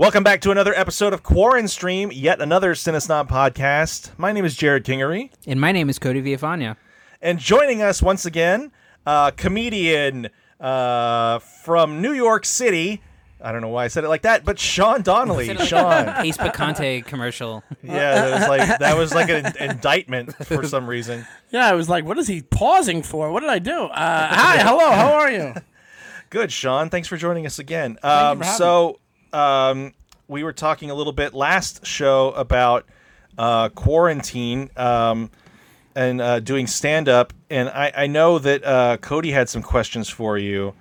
Welcome back to another episode of Quarren Stream, yet another Cinesnob podcast. My name is Jared Kingery, And my name is Cody Villafana. and joining us once again, uh, comedian uh, from New York City. I don't know why I said it like that, but Sean Donnelly. Sean, Pace Picante commercial. yeah, that was like that was like an indictment for some reason. Yeah, I was like, what is he pausing for? What did I do? Uh, hi, hello, how are you? Good, Sean. Thanks for joining us again. you Um, for so, um, we were talking a little bit last show about uh, quarantine um, and uh, doing stand up. And I, I know that uh, Cody had some questions for you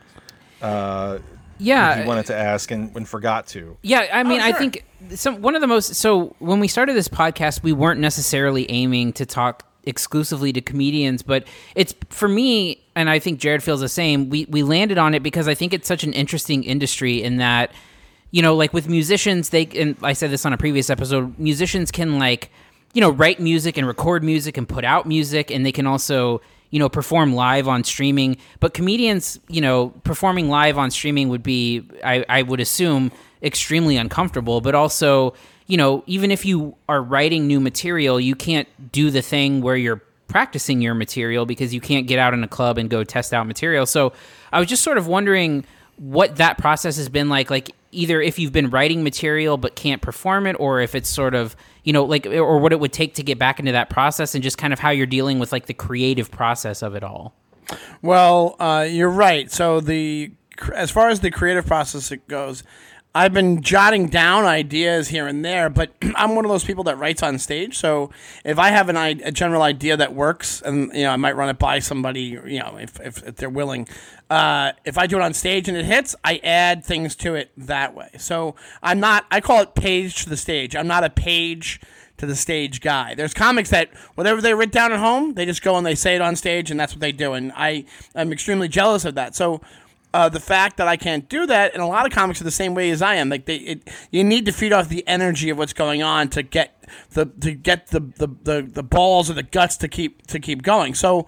uh, Yeah. he wanted to ask and, and forgot to. Yeah, I mean, I sure. think some one of the most. So when we started this podcast, we weren't necessarily aiming to talk exclusively to comedians, but it's for me, and I think Jared feels the same. We we landed on it because I think it's such an interesting industry in that, you know, like with musicians, they and I said this on a previous episode. Musicians can like, you know, write music and record music and put out music, and they can also you know perform live on streaming. But comedians you know performing live on streaming would be i, I would assume extremely uncomfortable. But also you know even if you are writing new material you can't do the thing where you're practicing your material because you can't get out in a club and go test out material. So i was just sort of wondering what that process has been like. Like either if you've been writing material but can't perform it or if it's sort of you know like or what it would take to get back into that process and just kind of how you're dealing with like the creative process of it all Well, uh, you're right. So the as far as the creative process it goes, I've been jotting down ideas here and there, but I'm one of those people that writes on stage. So if I have an a general idea that works, and you know I might run it by somebody, you know, if if, if they're willing. Uh, if I do it on stage and it hits, I add things to it that way. So I'm not. I call it page to the stage. I'm not a page to the stage guy. There's comics that whatever they write down at home, they just go and they say it on stage, and that's what they do. And I am extremely jealous of that. So. Uh, the fact that I can't do that, and a lot of comics are the same way as I am. Like they, it, you need to feed off the energy of what's going on to get the to get the, the, the, the balls or the guts to keep to keep going. So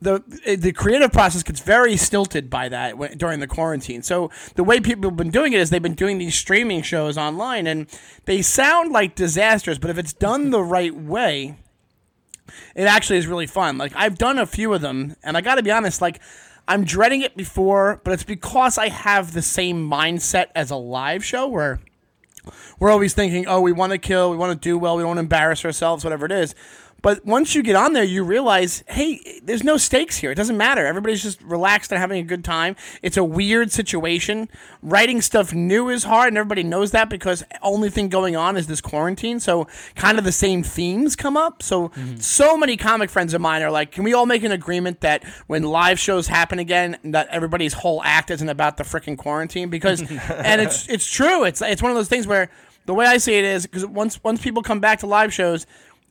the the creative process gets very stilted by that when- during the quarantine. So the way people have been doing it is they've been doing these streaming shows online, and they sound like disasters. But if it's done the right way, it actually is really fun. Like I've done a few of them, and I got to be honest, like I'm dreading it before, but it's because I have the same mindset as a live show where we're always thinking, oh, we want to kill, we want to do well, we don't want to embarrass ourselves, whatever it is. But once you get on there, you realize, hey, there's no stakes here. It doesn't matter. Everybody's just relaxed and having a good time. It's a weird situation. Writing stuff new is hard, and everybody knows that because only thing going on is this quarantine. So kind of the same themes come up. So mm-hmm. so many comic friends of mine are like, can we all make an agreement that when live shows happen again, that everybody's whole act isn't about the freaking quarantine? Because and it's it's true. It's it's one of those things where the way I see it is because once once people come back to live shows,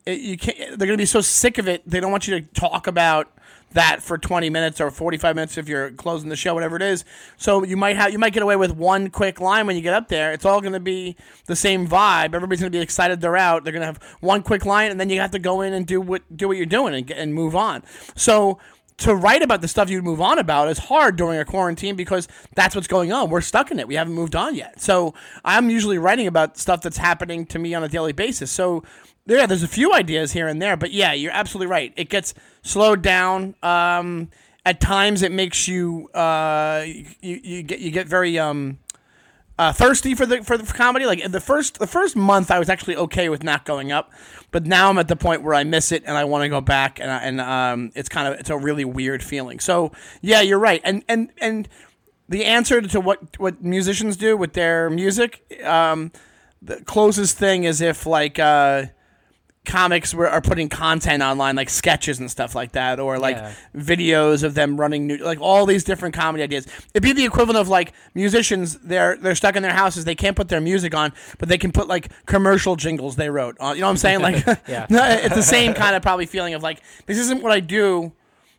it, you can't. They're going to be so sick of it. They don't want you to talk about that for 20 minutes or 45 minutes if you're closing the show, whatever it is. So you might have you might get away with one quick line when you get up there. It's all going to be the same vibe. Everybody's going to be excited they're out. They're going to have one quick line, and then you have to go in and do what do what you're doing and, and move on. So to write about the stuff you move on about is hard during a quarantine because that's what's going on. We're stuck in it. We haven't moved on yet. So I'm usually writing about stuff that's happening to me on a daily basis. So yeah, there's a few ideas here and there, but yeah, you're absolutely right. It gets slowed down. Um, at times, it makes you uh, you, you get you get very um, uh, thirsty for the for the comedy. Like the first the first month, I was actually okay with not going up, but now I'm at the point where I miss it and I want to go back, and I, and um, it's kind of it's a really weird feeling. So yeah, you're right, and and and the answer to what what musicians do with their music, um, the closest thing is if like. Uh, comics were, are putting content online like sketches and stuff like that or like Yeah. videos of them running new like all these different comedy ideas it'd be the equivalent of like musicians they're they're stuck in their houses they can't put their music on but they can put like commercial jingles they wrote on you know what i'm saying like Yeah. it's the same kind of probably feeling of like this isn't what i do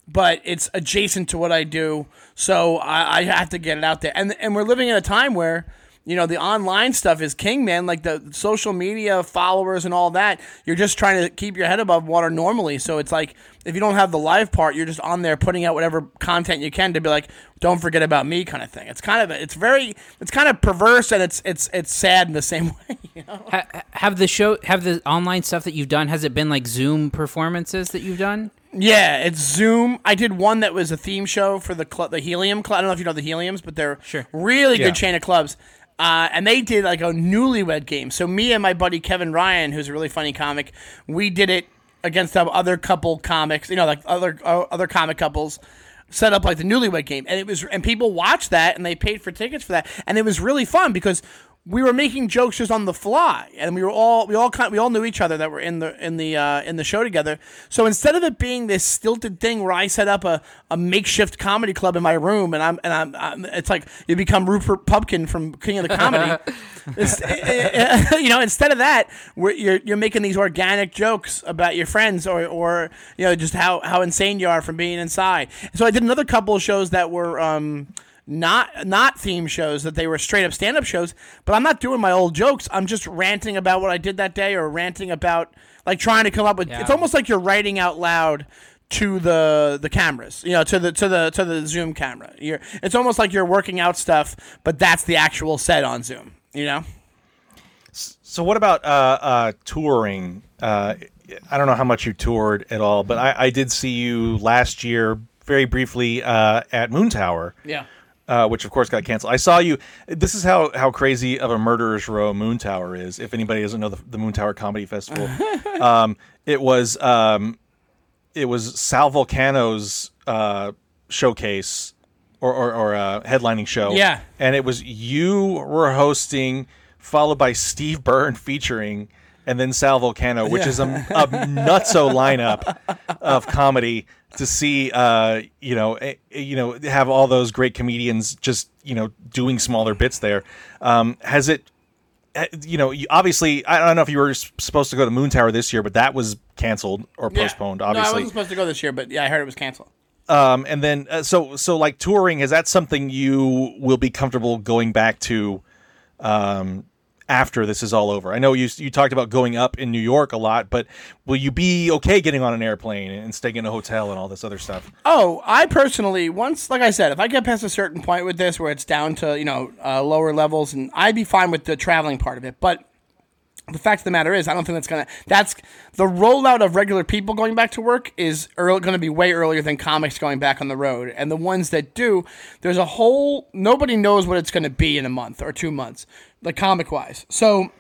but it's adjacent to what I do, so I, I have to get it out there. And and we're living in a time where, You know, the online stuff is king, man. Like the social media followers and all that. You're just trying to keep your head above water normally. So it's like if you don't have the live part, you're just on there putting out whatever content you can to be like, don't forget about me, kind of thing. It's kind of it's very it's kind of perverse and it's it's it's sad in the same way. You know? Ha- have the show, have the online stuff that you've done, has it been like Zoom performances that you've done? Yeah, it's Zoom. I did one that was a theme show for the cl- the Helium Club. I don't know if you know the Heliums, but they're Sure. really Yeah. good chain of clubs. Uh, and they did like a newlywed game. So me and my buddy Kevin Ryan, who's a really funny comic, we did it against the other couple comics. You know, like other uh, other comic couples set up like the newlywed game, and it was and people watched that and they paid for tickets for that, and it was really fun because we were making jokes just on the fly, and we were all we all kind we all knew each other that were in the in the uh, in the show together. So instead of it being this stilted thing where I set up a, a makeshift comedy club in my room, and I'm and I'm, I'm it's like you become Rupert Pupkin from King of the Comedy. It's- you know, instead of that, you're you're making these organic jokes about your friends or or you know just how how insane you are from being inside. So I did another couple of shows that were. Um, not not theme shows that they were straight up stand up shows, but I'm not doing my old jokes. I'm just ranting about what I did that day or ranting about like trying to come up with Yeah. it's almost like you're writing out loud to the the cameras, you know, to the to the to the Zoom camera. You're it's almost like you're working out stuff, but that's the actual set on Zoom, you know? So what about uh, uh, touring? Uh, I don't know how much you toured at all, but I, I did see you last year very briefly uh, at Moontower. Yeah. Uh, which of course got canceled. I saw you. This is how how crazy of a murderer's row Moontower is. If anybody doesn't know the, the Moontower Comedy Festival, um, it was um, it was Sal Vulcano's uh, showcase or or, or uh, headlining show. Yeah. and it was you were hosting, followed by Steve Byrne featuring. And then Sal Volcano, which is a, a nutso lineup of comedy to see uh you know eh, eh, you know have all those great comedians just you know doing smaller bits there um has it eh, you know obviously i don't know if you were supposed to go to moon tower this year but that was canceled or Yeah. postponed No, I wasn't supposed to go this year, but yeah, I heard it was canceled. um and then uh, so so like touring is that something you will be comfortable going back to um after this is all over i know you you talked about going up in new york a lot but will you be okay getting on an airplane and staying in a hotel and all this other stuff Oh, I personally once, like I said, if I get past a certain point with this where it's down to you know uh, lower levels, and I'd be fine with the traveling part of it. But the fact of the matter is, I don't think that's gonna. That's the rollout of regular people going back to work is to be way earlier than comics going back on the road. And the ones that do, there's a whole nobody knows what it's going to be in a month or two months, like comic wise. So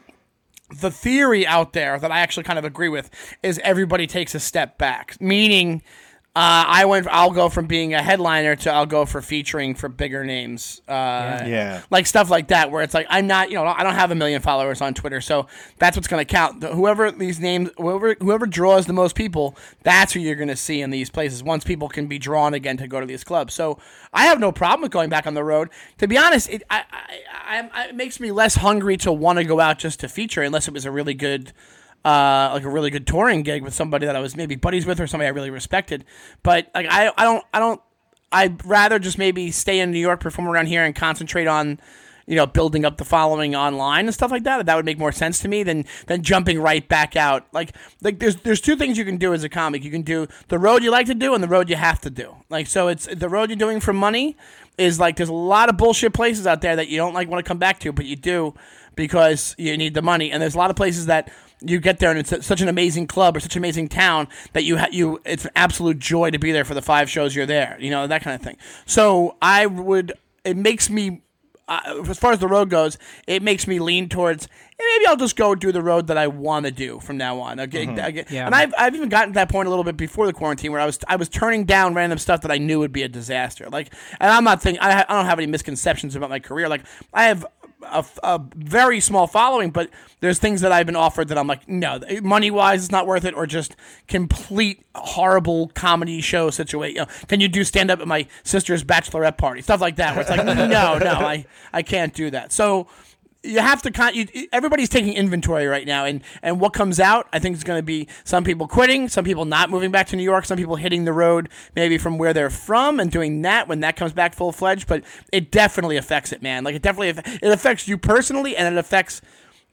the theory out there that I actually kind of agree with is everybody takes a step back, meaning uh, I went. I'll go from being a headliner to I'll go for featuring for bigger names. Uh, Yeah. like stuff like that, where it's like I'm not, you know, I don't have a million followers on Twitter, so that's what's going to count. Whoever these names, whoever whoever draws the most people, that's who you're going to see in these places. Once people can be drawn again to go to these clubs, so I have no problem with going back on the road. To be honest, it I, I, I, I- it makes me less hungry to want to go out just to feature, unless it was a really good uh, like a really good touring gig with somebody that I was maybe buddies with or somebody I really respected. But like I, I don't, I don't, I'd rather just maybe stay in New York, perform around here, and concentrate on, you know, building up the following online and stuff like that. That would make more sense to me than than jumping right back out. Like like there's there's two things you can do as a comic. You can do the road you like to do and the road you have to do. Like so, it's the road you're doing for money is like there's a lot of bullshit places out there that you don't like want to come back to, but you do because you need the money. And there's a lot of places that you get there and it's such an amazing club or such an amazing town that you ha- you it's an absolute joy to be there for the five shows you're there. You know that kind of thing. So I would. It makes me. Uh, as far as the road goes, it makes me lean towards "Eh, maybe I'll just go do the road that I want to do from now on. Okay, okay. Yeah. and I've, I've even gotten to that point a little bit before the quarantine where I was I was turning down random stuff that I knew would be a disaster. Like, and I'm not thinking I, ha- I don't have any misconceptions about my career. Like, I have a, a very small following, but there's things that I've been offered that I'm like, no, money wise, it's not worth it, or just complete horrible comedy show situation. You know, can you do stand up at my sister's bachelorette party? Stuff like that, where it's like, no, no, I, I can't do that. So you have to con- you, everybody's taking inventory right now and and what comes out i think is going to be some people quitting some people not moving back to new york some people hitting the road maybe from where they're from and doing that when that comes back full-fledged but it definitely affects it man. Like it definitely it affects you personally and it affects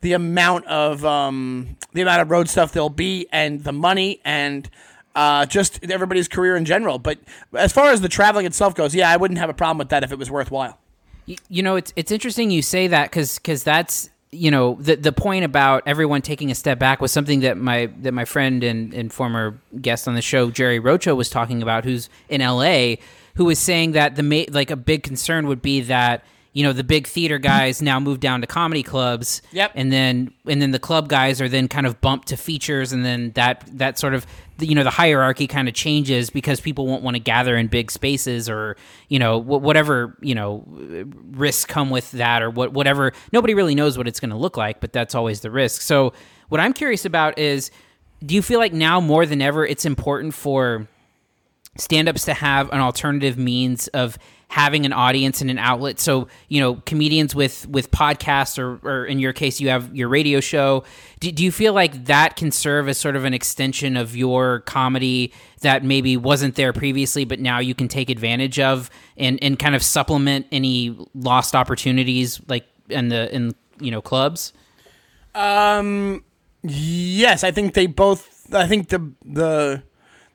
the amount of um, the amount of road stuff there'll be and the money and uh, just everybody's career in general. But as far as the traveling itself goes yeah i wouldn't have a problem with that if it was worthwhile You, you know, it's it's interesting you say that because because that's you know the the point about everyone taking a step back was something that my that my friend and, and former guest on the show Jerry Rocha was talking about, who's in L.A., who was saying that the ma- like a big concern would be that you know the big theater guys now move down to comedy clubs. Yep. and then and then the club guys are then kind of bumped to features and then that that sort of you know the hierarchy kind of changes because people won't want to gather in big spaces or you know wh- whatever you know risks come with that or what whatever. Nobody really knows what it's going to look like but that's always the risk. So what i'm curious about is do you feel like now more than ever it's important for stand-ups to have an alternative means of having an audience and an outlet so you know comedians with with podcasts or, or in your case you have your radio show do, do you feel like that can serve as sort of an extension of your comedy that maybe wasn't there previously but now you can take advantage of and and kind of supplement any lost opportunities like in the in you know clubs Um. Yes, I think they both. I think the the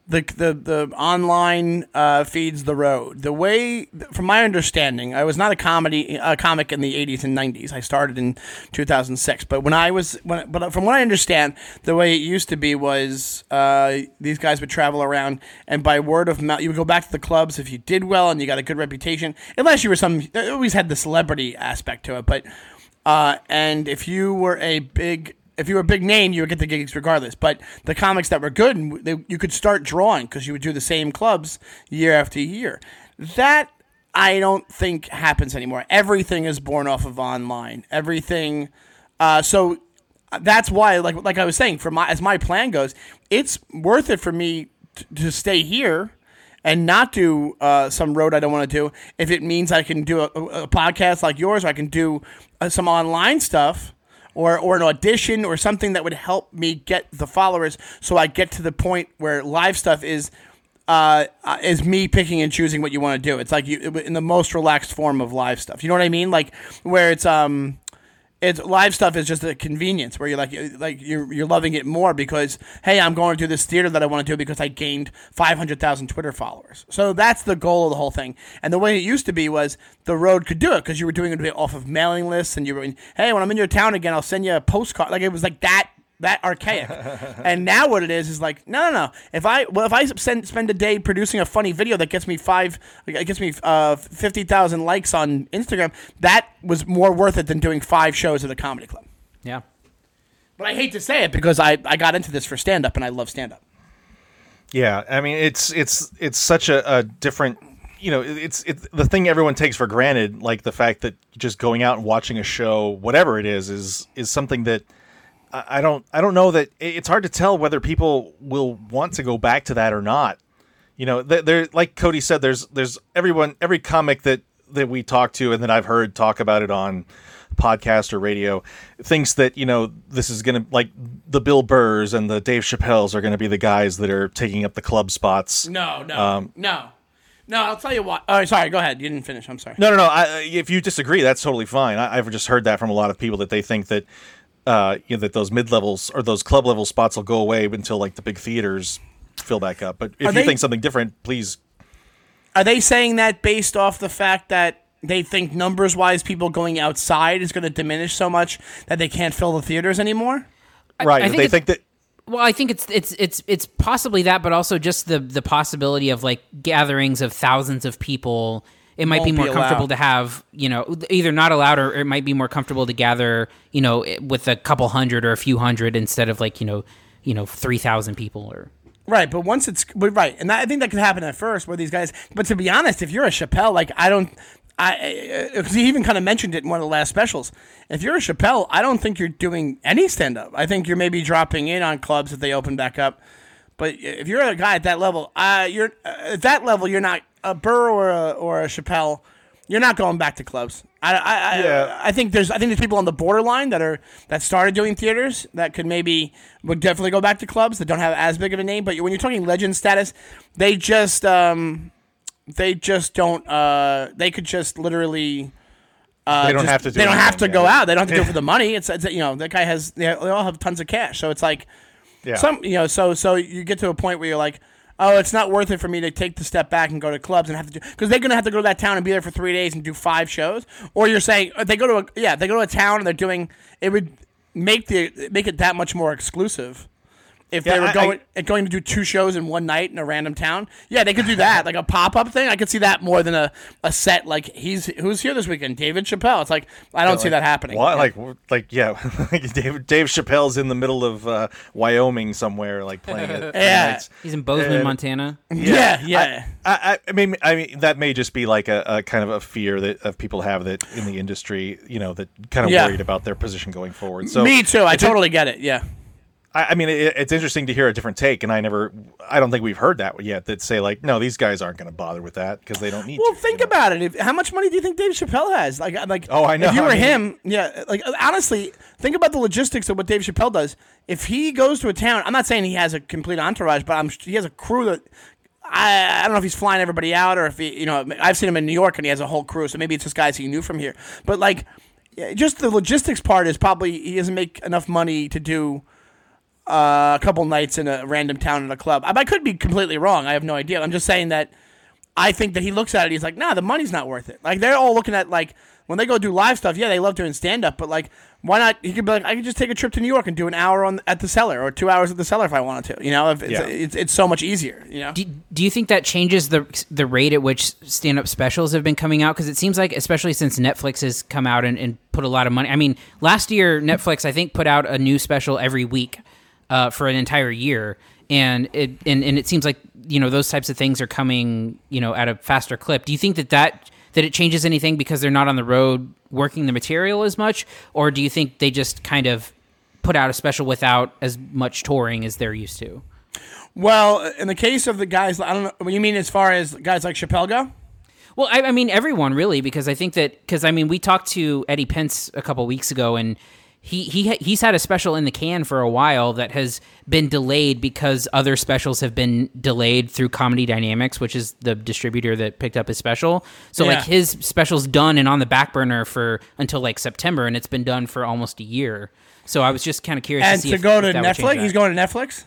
the the, the online uh, feeds the road. The way, from my understanding, I was not a comedy a comic in the '80s and '90s. I started in 2006, but when I was when but from what I understand, the way it used to be was uh, these guys would travel around and by word of mouth, you would go back to the clubs if you did well and you got a good reputation. Unless you were some, it always had the celebrity aspect to it, but. Uh, and if you were a big if you were a big name, you would get the gigs regardless. But the comics that were good, and they, you could start drawing because you would do the same clubs year after year. That I don't think happens anymore. Everything is born off of online. Everything. Uh, so that's why, like like I was saying, for my as my plan goes, it's worth it for me t- to stay here and not do uh, some road I don't want to do if it means I can do a, a podcast like yours, or I can do uh, some online stuff, or or an audition, or something that would help me get the followers, so I get to the point where live stuff is. Uh, uh, is me picking and choosing what you want to do. It's like you in the most relaxed form of live stuff. You know what I mean? Like where it's um, it's live stuff is just a convenience where you're like uh, like you're you're loving it more because hey I'm going to this theater that I want to do because I gained five hundred thousand Twitter followers. So that's the goal of the whole thing. And the way it used to be was the road could do it because you were doing it off of mailing lists and you were hey when I'm in your town again I'll send you a postcard like it was like that that archaic. and now what it is is like no no no. If I well if I send, spend a day producing a funny video that gets me five it gets me uh, fifty thousand likes on Instagram, that was more worth it than doing five shows at the comedy club. yeah But I hate to say it because I, I got into this for stand up and I love stand up. Yeah, I mean it's it's it's such a, a different you know it's it's the thing everyone takes for granted like the fact that just going out and watching a show whatever it is is is something that I don't I don't know that it's hard to tell whether people will want to go back to that or not. You know, there there- like Cody said there's there's everyone every comic that that we talk to and that I've heard talk about it on podcast or radio thinks that you know this is to like the Bill Burrs and the Dave Chappelles are going to be the guys that are taking up the club spots. No, no, Um, no. No, I'll tell you what. Oh, sorry. Go ahead. You didn't finish. I'm sorry. No, no, no. I, if you disagree, that's totally fine. I, I've just heard that from a lot of people that they think that uh, you know, that those mid levels or those club level spots will go away until like the big theaters fill back up. But if Are you they- think something different, please. Are they saying that based off the fact that they think numbers wise people going outside is going to diminish so much that they can't fill the theaters anymore? Right? I think they think that. Well, I think it's it's it's it's possibly that, but also just the the possibility of like gatherings of thousands of people. It might be more be comfortable to have, you know, either not allowed or it might be more comfortable to gather, you know, with a couple hundred or a few hundred instead of like, you know, you know, three thousand people or. Right, but once it's but right, and that, I think that could happen at first where these guys. But to be honest, if you're a Chappelle, like I don't, I because he even kind of mentioned it in one of the last specials. If you're a Chappelle, I don't think you're doing any stand up. I think you're maybe dropping in on clubs if they open back up. But if you're a guy at that level, uh, you're uh, at that level, you're not a Burr or a, or a Chappelle. You're not going back to clubs. I, I, I, Yeah. I think there's I think there's people on the borderline that are that started doing theaters that could maybe would definitely go back to clubs that don't have as big of a name. But when you're talking legend status, they just um, they just don't uh, they could just literally. Uh, They don't just- have to do They don't have to go out. They don't have to do it for the money. It's, it's you know that guy has they they all have tons of cash. So it's like Yeah. some you know so so you get to a point where you're like oh it's not worth it for me to take the step back and go to clubs and have to do because they're gonna have to go to that town and be there for three days and do five shows. Or you're saying uh, they go to a yeah they go to a town and they're doing it would make the make it that much more exclusive if Yeah, they were I- going going to do two shows in one night in a random town yeah they could do that like a pop-up thing i could see that more than a, a set like he's who's here this weekend david chappelle it's like i don't see that happening What? Like, like, yeah, like Dave, Dave Chappelle's in the middle of uh, Wyoming somewhere, like playing it. Yeah. He's in Bozeman, And- Montana. yeah yeah I, I, I mean, I mean, that may just be like a, a kind of a fear that of people have that in the industry, you know, that kind of Yeah. worried about their position going forward. So me too i it's in- totally get it yeah I, I mean, it, it's interesting to hear a different take, and I never, I don't think we've heard that yet. That say like, no, these guys aren't going to bother with that because they don't need. Well, to, think you know? about it. If, how much money do you think Dave Chappelle has? Like, uh, like. Oh, I know. If you were I mean- him, yeah. Like, uh, honestly, think about the logistics of what Dave Chappelle does. If he goes to a town, I'm not saying he has a complete entourage, but I'm he has a crew that. I, I don't know if he's flying everybody out or if he, you know, I've seen him in New York and he has a whole crew, so maybe it's just guys he knew from here. But like, just the logistics part is probably he doesn't make enough money to do uh, a couple nights in a random town in a club. I, I could be completely wrong. I have no idea. I'm just saying that I think that he looks at it. He's like, nah, the money's not worth it. Like they're all looking at like when they go do live stuff. Yeah, they love doing stand up, but like, why not? He could be like, I could just take a trip to New York and do an hour on at the cellar or two hours at the cellar if I wanted to. You know, if it's, Yeah. it's, it's so much easier. You know. Do, do you think that changes the the rate at which stand up specials have been coming out? Because it seems like, especially since Netflix has come out and, and put a lot of money. I mean, last year Netflix I think put out a new special every week uh, for an entire year, and it and, and it seems like you know those types of things are coming you know at a faster clip. Do you think that that that it changes anything because they're not on the road working the material as much, or do you think they just kind of put out a special without as much touring as they're used to? Well, in the case of the guys, I don't know. What you mean as far as guys like Chappelle go? Well, I, I mean everyone really, because I think that because I mean we talked to Eddie Pence a couple weeks ago, and he he he's had a special in the can for a while that has been delayed because other specials have been delayed through Comedy Dynamics, which is the distributor that picked up his special. So Yeah. like his special's done and on the back burner for until like September, and it's been done for almost a year. So I was just kind of curious And to see to if, go if to that Netflix, he's going to Netflix.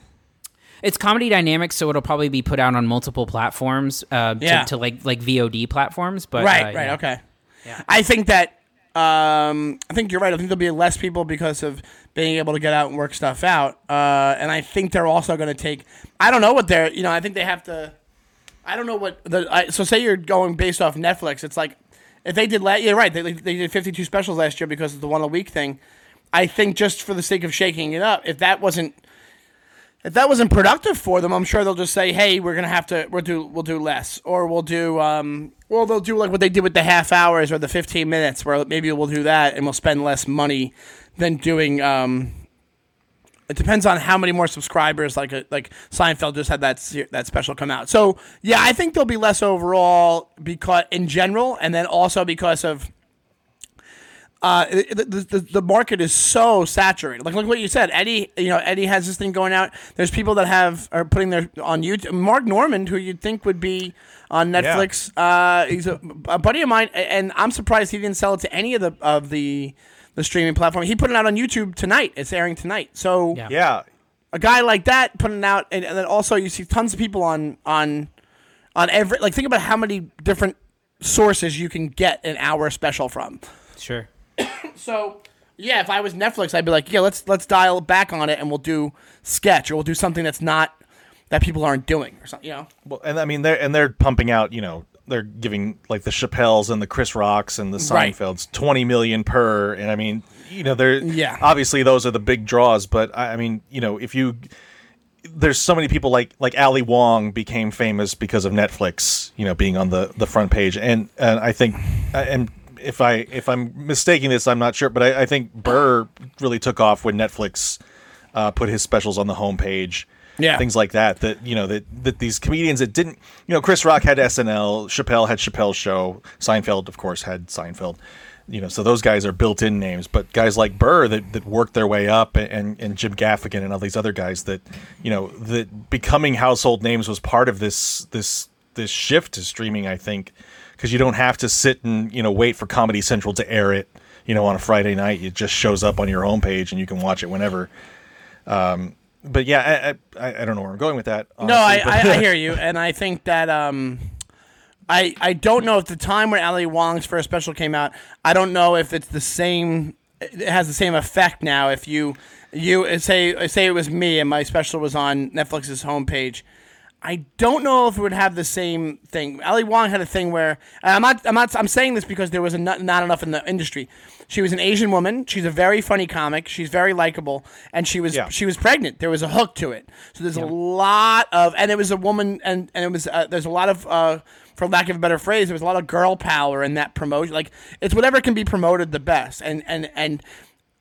It's Comedy Dynamics, so it'll probably be put out on multiple platforms, uh, Yeah. to, to like like VOD platforms. But right, uh, right, yeah. okay. I think that um, I think you're right. I think there'll be less people because of being able to get out and work stuff out. Uh, and I think they're also going to take. I don't know what they're. You know, I think they have to. I don't know what the. I, so say you're going based off Netflix. It's like if they did. La- you're right. They they did 52 specials last year because of the one a week thing. I think just for the sake of shaking it up, if that wasn't if that wasn't productive for them, I'm sure they'll just say, "Hey, we're gonna have to we'll do we'll do less, or we'll do um, well they'll do like what they did with the half hours or the 15 minutes, where maybe we'll do that and we'll spend less money than doing um." It depends on how many more subscribers. Like a, like Seinfeld just had that that special come out. So yeah, I think there'll be less overall because in general, and then also because of uh, the, the, the, the market is so saturated. Like look what you said, Eddie. You know, Eddie has this thing going out. There's people that have are putting their on YouTube. Mark Normand, who you'd think would be on Netflix, uh, he's a, a buddy of mine, and I'm surprised he didn't sell it to any of the of the the streaming platform. He put it out on YouTube tonight. It's airing tonight. So Yeah. Yeah, a guy like that putting it out, and, and then also you see tons of people on on on every like think about how many different sources you can get an hour special from. Sure. So yeah, if I was Netflix, I'd be like, yeah, let's let's dial back on it, and we'll do sketch, or we'll do something that's not that people aren't doing, or something. You know? well, and I mean they're and they're pumping out, you know, they're giving like the Chappelles and the Chris Rocks and the Right. Seinfelds twenty million per, and I mean, you know, they're Yeah. obviously those are the big draws, but I, I mean, you know, if you there's so many people like like Ali Wong became famous because of Netflix, you know, being on the the front page, and and I think and if I if I'm mistaking this, I'm not sure, but I, I think Burr really took off when Netflix uh, put his specials on the homepage. Yeah. things like that. That you know that that these comedians that didn't you know Chris Rock had SNL, Chappelle had Chappelle's show, Seinfeld of course had Seinfeld. You know, so those guys are built-in names, but guys like Burr that, that worked their way up, and, and Jim Gaffigan and all these other guys that, you know, that becoming household names was part of this this this shift to streaming. I think because you don't have to sit and you know wait for Comedy Central to air it. You know, on a Friday night, it just shows up on your homepage and you can watch it whenever. Um, but yeah, I, I I don't know where I'm going with that. No, I, I, I hear you, and I think that um, I I don't know if the time when Ali Wong's first special came out, I don't know if it's the same. It has the same effect now. If you you say say it was me and my special was on Netflix's homepage. I don't know if it would have the same thing. Ali Wong had a thing where I'm not. I'm not. I'm saying this because there was a not, not enough in the industry. She was an Asian woman. She's a very funny comic. She's very likable, and she was Yeah. she was pregnant. There was a hook to it. So there's a lot of, and it was a woman, and and it was uh, there's a lot of, uh, for lack of a better phrase, there was a lot of girl power in that promotion. Like it's whatever can be promoted the best, and and and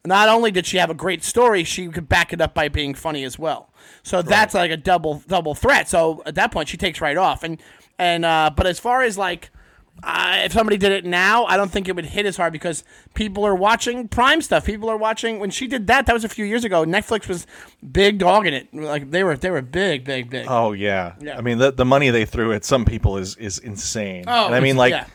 not only did she have a great story, she could back it up by being funny as well. So that's like a double double threat. So at that point, she takes right off. And and uh, but as far as like uh, if somebody did it now, I don't think it would hit as hard because people are watching Prime stuff. People are watching when she did that. That was a few years ago. Netflix was big dog in it. Like they were they were big big big. Oh yeah. Yeah. I mean the the money they threw at some people is is insane. Oh, and I mean like yeah.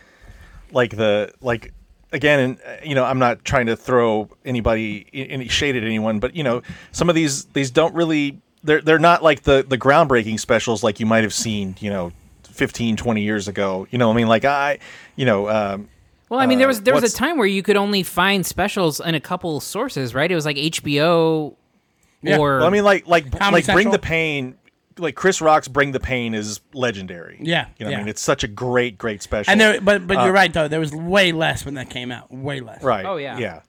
like the like again and uh, you know I'm not trying to throw anybody any shade at anyone, but you know some of these these don't really they're they're not like the the groundbreaking specials like you might have seen you know 15 20 years ago. You know I mean like I you know um, Well, I mean, there was there was what's- a time where you could only find specials in a couple sources, right? It was like HBO Yeah. or well, I mean like like Comedy like Bring the Pain. Like Chris Rock's "Bring the Pain" is legendary. Yeah, you know, what yeah. I mean, it's such a great, great special. and there, but but you're right though. There was way less when that came out. Way less. right? Oh, yeah. yeah.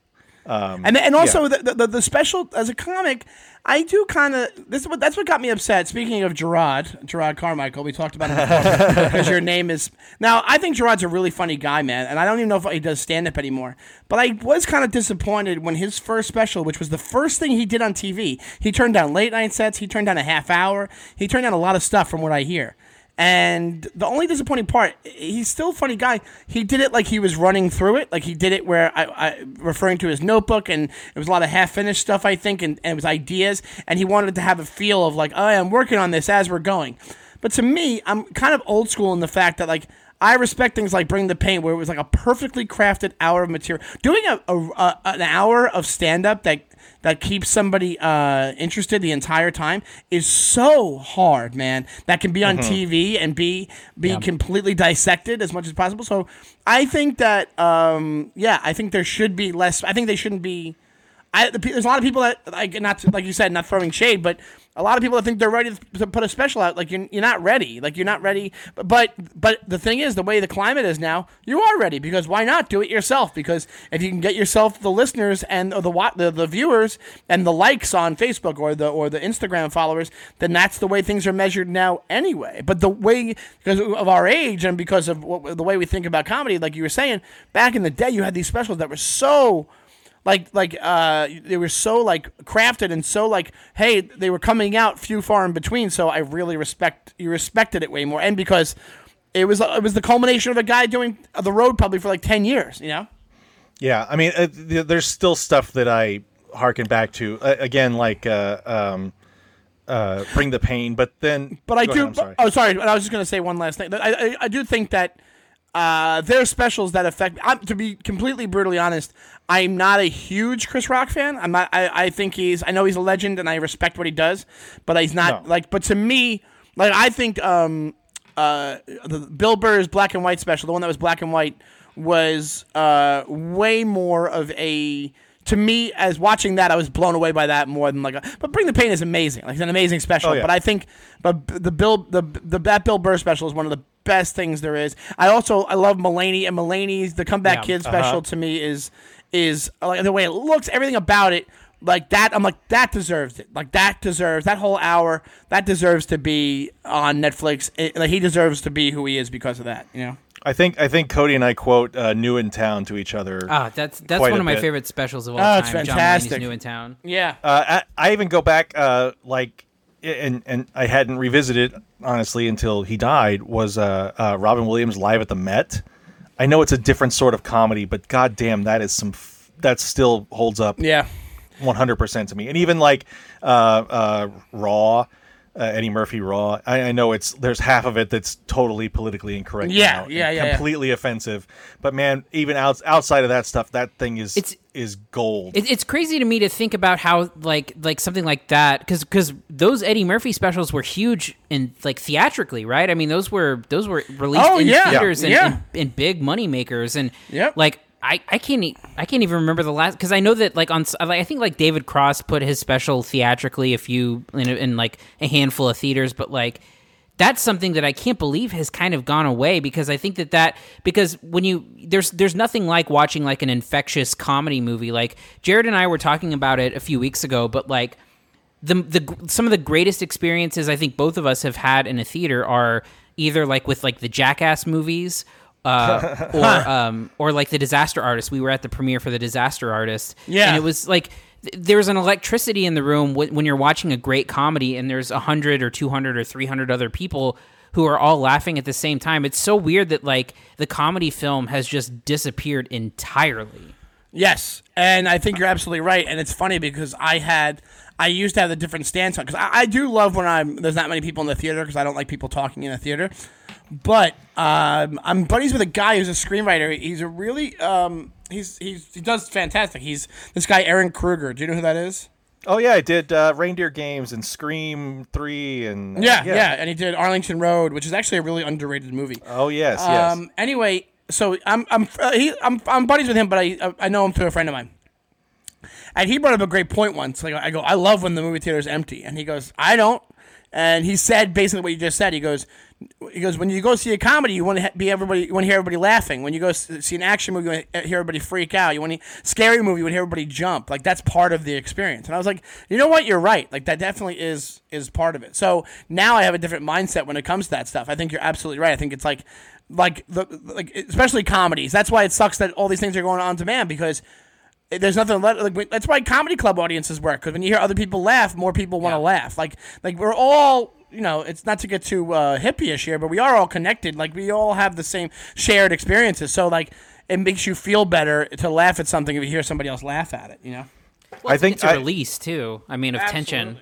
Um, and and also Yeah. the, the the special as a comic, I do kind of this. is what That's what got me upset. Speaking of Gerard, Jerrod Carmichael, we talked about him because your name is now. I think Jerrod's a really funny guy, man, and I don't even know if he does stand up anymore. But I was kind of disappointed when his first special, which was the first thing he did on TV, he turned down late night sets, he turned down a half hour, he turned down a lot of stuff from what I hear. And the only disappointing part, he's still a funny guy. He did it like he was running through it, like he did it where I, I referring to his notebook, and it was a lot of half finished stuff, I think, and, and it was ideas, and he wanted to have a feel of like, oh, I'm working on this as we're going. But to me, I'm kind of old school in the fact that like I respect things like Bring the Pain, where it was like a perfectly crafted hour of material. Doing a, a, a an hour of stand up that that keeps somebody uh, interested the entire time is so hard, man. That can be on TV and be be completely dissected as much as possible. So I think that um, yeah, I think there should be less. I think they shouldn't be. I, the, there's a lot of people that like not like you said, not throwing shade, but a lot of people that think they're ready to, put a special out. Like you're, you're not ready. Like you're not ready. But, but the thing is, the way the climate is now, you are ready because why not do it yourself? Because if you can get yourself the listeners and the the, the viewers and the likes on Facebook or the or the Instagram followers, then that's the way things are measured now anyway. But the way because of our age and because of what, the way we think about comedy, like you were saying, back in the day, you had these specials that were so like like uh they were so like crafted and so like hey they were coming out few far in between so i really respect you respected it way more and because it was it was the culmination of a guy doing the road probably for like 10 years you know Yeah, I mean, uh, th- there's still stuff that I harken back to. Uh, again, like uh, um, uh, bring the pain, but then. but i do ahead, I'm sorry. oh sorry but i was just going to say one last thing I, I, I do think that uh, there are specials that affect. I'm, to be completely brutally honest, I'm not a huge Chris Rock fan. I'm not. I, I think he's. I know he's a legend, and I respect what he does, but he's not No. like. But to me, like I think um, uh, the Bill Burr's black and white special, the one that was black and white, was uh, way more of a. To me, as watching that, I was blown away by that more than like. A, but Bring the Pain is amazing. Like it's an amazing special. Oh, yeah. But I think, but the Bill, the the that Bill Burr special is one of the best things there is. I also I love Mulaney and Mulaney's the Comeback Yeah. Kid special to me is is like the way it looks, everything about it. Like that, I'm like that deserves it. Like that deserves that whole hour. That deserves to be on Netflix. It, like he deserves to be who he is because of that. You know. I think I think Cody and I quote uh, "New in Town" to each other. Ah, that's that's Quite one of my bit. favorite specials of all Oh, time. it's John fantastic. New in Town. Yeah. Uh, I, I even go back uh, like and and I hadn't revisited honestly until he died was uh, uh, Robin Williams live at the Met. I know it's a different sort of comedy, but goddamn, that is some f- that still holds up Yeah. 100% to me. And even like uh, uh, Raw, uh, Eddie Murphy Raw, I, I know it's there's half of it that's totally politically incorrect. Yeah, now and yeah, yeah, yeah. completely offensive. But man, even out, outside of that stuff, that thing is It's- is gold. It, it's crazy to me to think about how like like something like that because because those Eddie Murphy specials were huge in like theatrically, right? I mean, those were those were released Oh, in yeah. theaters and, Yeah. and, and big money makers, and Yep. like. I, I can't I can't even remember the last because I know that like on I think like David Cross put his special theatrically a few in, in like a handful of theaters but like that's something that I can't believe has kind of gone away because I think that that because when you there's there's nothing like watching like an infectious comedy movie. Like Jared and I were talking about it a few weeks ago but like the the some of the greatest experiences I think both of us have had in a theater are either like with like the Jackass movies uh, or um, or like the Disaster Artist. We were at the premiere for the Disaster Artist, Yeah. and it was like th- there's an electricity in the room wh- when you're watching a great comedy, and there's a hundred or two hundred or three hundred other people who are all laughing at the same time. It's so weird that like the comedy film has just disappeared entirely. Yes, and I think you're absolutely right. And it's funny because I had, I used to have a different stance on because I, I do love when I'm there's not many people in the theater because I don't like people talking in a theater. But um, I'm buddies with a guy who's a screenwriter. He's a really um, he's he's he does fantastic. He's this guy Ehren Kruger. Do you know who that is? oh yeah, I did uh, Reindeer Games and Scream Three and uh, Yeah, yeah, and he did Arlington Road, which is actually a really underrated movie. Oh yes, yes. Um, anyway, so I'm I'm uh, he I'm I'm buddies with him, but I I know him through a friend of mine. And he brought up a great point once. Like I go, I love when the movie theater is empty, and he goes, I don't. And he said basically what you just said. He goes, he goes, when you go see a comedy, you want to be everybody, you want to hear everybody laughing. When you go see an action movie, you want to hear everybody freak out. You want a scary movie, you want to hear everybody jump. Like that's part of the experience. And I was like, you know what, you're right. Like that definitely is is part of it. So now I have a different mindset when it comes to that stuff. I think you're absolutely right. I think it's like, like the like especially comedies. That's why it sucks that all these things are going on demand because there's nothing let like we- that's why comedy club audiences work because when you hear other people laugh more people want to Yeah. laugh like like we're all you know it's not to get too uh, hippie-ish here but we are all connected like we all have the same shared experiences so like it makes you feel better to laugh at something if you hear somebody else laugh at it you know Well, I think it's a I- release too. I mean, of tension.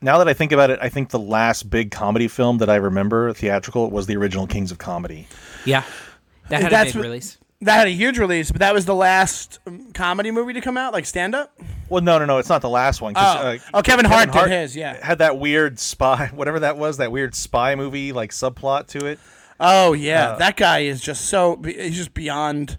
Now that I think about it, I think the last big comedy film that I remember theatrical was the original Kings of Comedy. Yeah, that had That's a big what- release. That had a huge release but that was the last um, comedy movie to come out like stand-up Well, no, no, no, it's not the last one. Oh. uh, Oh, Kevin Hart did his, yeah. Had that weird spy, whatever that was, that weird spy movie like subplot to it. oh yeah Uh, that guy is just so he's just beyond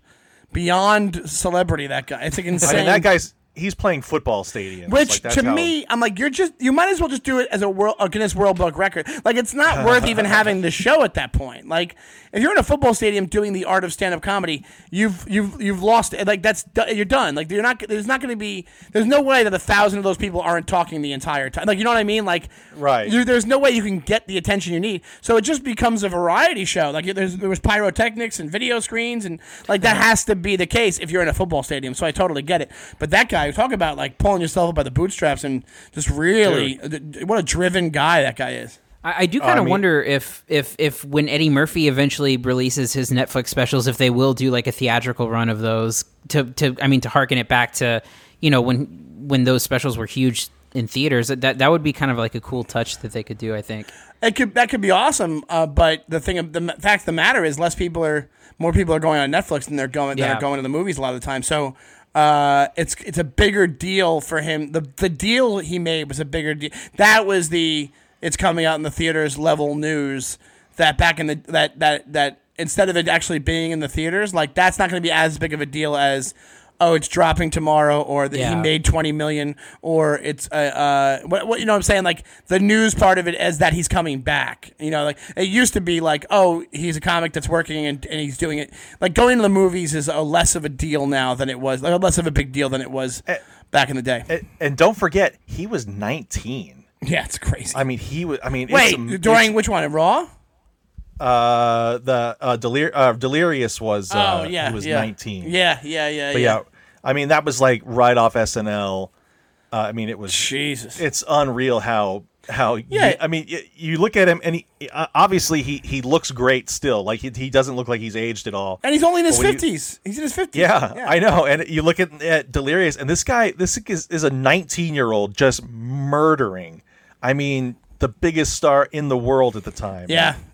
beyond celebrity that guy it's like I insane mean, that guy's he's playing football stadiums. Which Like, to how- me, I'm like, you're just you might as well just do it as a world a Guinness World Book record. Like it's not worth even having the show at that point. Like if you're in a football stadium doing the art of stand up comedy, you've you've you've lost it. Like that's you're done. Like you're not there's not going to be there's no way that a thousand of those people aren't talking the entire time. Like you know what I mean? Like Right. you- there's no way you can get the attention you need. So it just becomes a variety show. Like there's there was pyrotechnics and video screens and like that uh-huh. has to be the case if you're in a football stadium. So I totally get it. But that guy, talk about like pulling yourself up by the bootstraps and just really what a driven guy that guy is. I, I do kind of I mean- wonder if if if when Eddie Murphy eventually releases his Netflix specials, if they will do like a theatrical run of those to to I mean to harken it back to you know when when those specials were huge in theaters that that would be kind of like a cool touch that they could do. I think. It could that could be awesome, uh, but the thing of the fact of the matter is, less people are more people are going on Netflix than they're going than are going to the movies a lot of the time. So uh, it's it's a bigger deal for him. The the deal he made was a bigger deal. That was the it's coming out in the theaters level news. That back in the that that that instead of it actually being in the theaters, like that's not going to be as big of a deal as. Oh, it's dropping tomorrow, or that he made twenty million, or it's uh, uh what, what you know what I'm saying like the news part of it is that he's coming back. You know, like it used to be like oh he's a comic that's working and, and he's doing it. Like going to the movies is a less of a deal now than it was, like less of a big deal than it was back in the day. And, and don't forget, he was 19. yeah, it's crazy. I mean, he was. I mean, Wait, it's, am- during which one? Raw? Uh, the uh, Delir- uh, Delirious was. Uh, oh yeah, he was yeah. 19. Yeah, yeah, yeah, But yeah, I mean, that was like right off SNL. Uh, I mean, it was. Jesus. It's unreal how how Yeah. I mean you look at him and he uh, obviously he he looks great still like he, he doesn't look like he's aged at all And he's only in his But when you- fifties. He's in his fifties. yeah, I know and you look at, at Delirious and this guy this is, is a 19 year old just murdering I mean the biggest star in the world at the time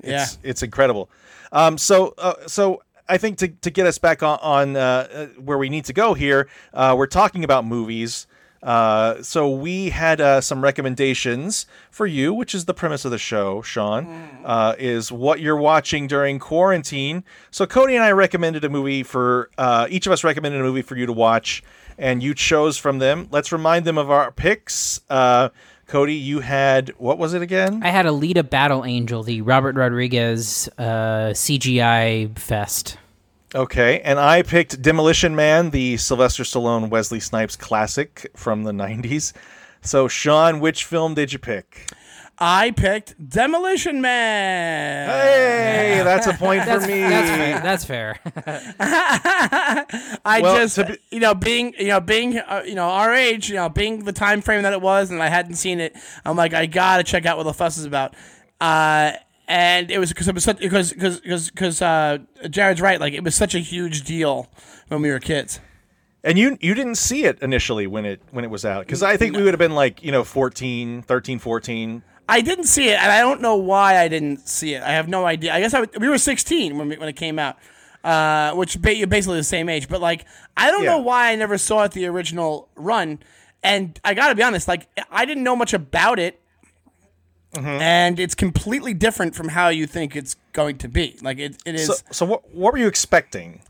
Yeah, it's it's incredible um so uh, so I think to, to get us back on, on uh, uh, where we need to go here, uh, we're talking about movies. Uh, so we had uh, some recommendations for you, which is the premise of the show. Sean uh, is what you're watching during quarantine. So Cody and I recommended a movie for uh, each of us recommended a movie for you to watch, and you chose from them. Let's remind them of our picks. Cody, you had what was it again? I had Alita Battle Angel, the Robert Rodriguez uh, CGI fest. Okay, and I picked Demolition Man, the Sylvester Stallone Wesley Snipes classic from the 90s. So, Sean, which film did you pick? I picked Demolition Man. Hey, that's a point for me. that's fair. That's fair. I Well, just, to be- you know, being, you know, being, uh, you know, our age, you know, being the time frame that it was, and I hadn't seen it. I'm like, I gotta check out what the fuss is about. Uh, and it was because it was such because because because because uh, Jerrod's right. Like it was such a huge deal when we were kids. And you you didn't see it initially when it when it was out cuz I think we would have been like, you know, 14, 13, 14. I didn't see it, and I don't know why I didn't see it. I have no idea. I guess I w- we were 16 when we, when it came out, uh, which ba- basically the same age. But like, I don't know why I never saw it the original run. And I got to be honest, like I didn't know much about it, Mm-hmm. and it's completely different from how you think it's going to be. Like it, it is. So so what what were you expecting?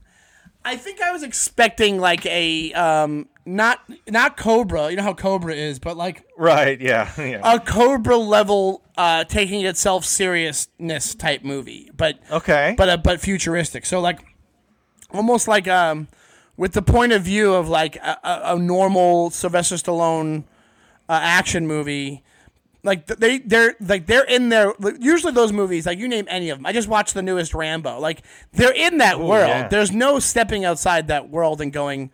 I think I was expecting like a um, not not Cobra. You know how Cobra is, but like Right, yeah. Yeah. a Cobra level uh, taking itself seriousness type movie, but Okay. but uh, but futuristic. So like almost like um with the point of view of like a, a, a normal Sylvester Stallone uh, action movie. Like they they're like they're in there. Usually those movies, like you name any of them. I just watched the newest Rambo. Like they're in that world. yeah. There's no stepping outside that world and going.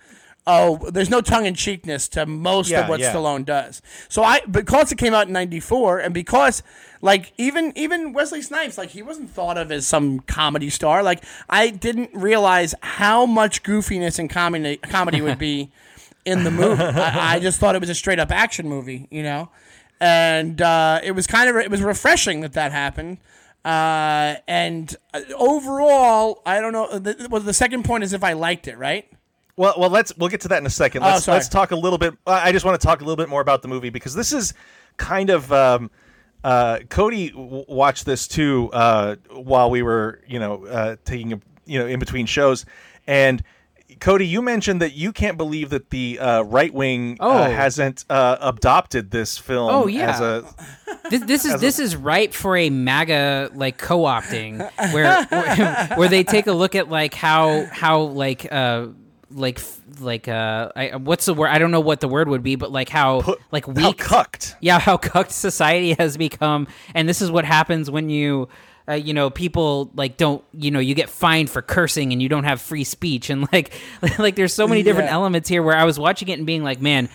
Oh, there's no tongue in cheekness to most Yeah, of what yeah. Stallone does. So I because it came out in '94, and because like even even Wesley Snipes, like he wasn't thought of as some comedy star. Like I didn't realize how much goofiness and comedy comedy would be in the movie. I, I just thought it was a straight up action movie, you know, and uh, it was kind of it was refreshing that that happened. Uh, and uh, overall, I don't know. The, well, the second point is if I liked it, right? Well, well, let's we'll get to that in a second. Let's Oh, let's talk a little bit. I I just want to talk a little bit more about the movie because this is kind of um, uh, Cody w- watched this too uh, while we were you know uh, taking a, you know in between shows, and Cody, you mentioned that you can't believe that the uh, right wing Oh. uh, hasn't uh, adopted this film. Oh, yeah. as a This, this is this is ripe for a MAGA like co-opting where where, where they take a look at like how how like uh like like uh I, what's the word I don't know what the word would be but like how like how weak cucked. yeah how cucked society has become and this is what happens when you uh, you know people like don't you know you get fined for cursing and you don't have free speech and like like there's so many different Yeah. elements here where i was watching it and being like man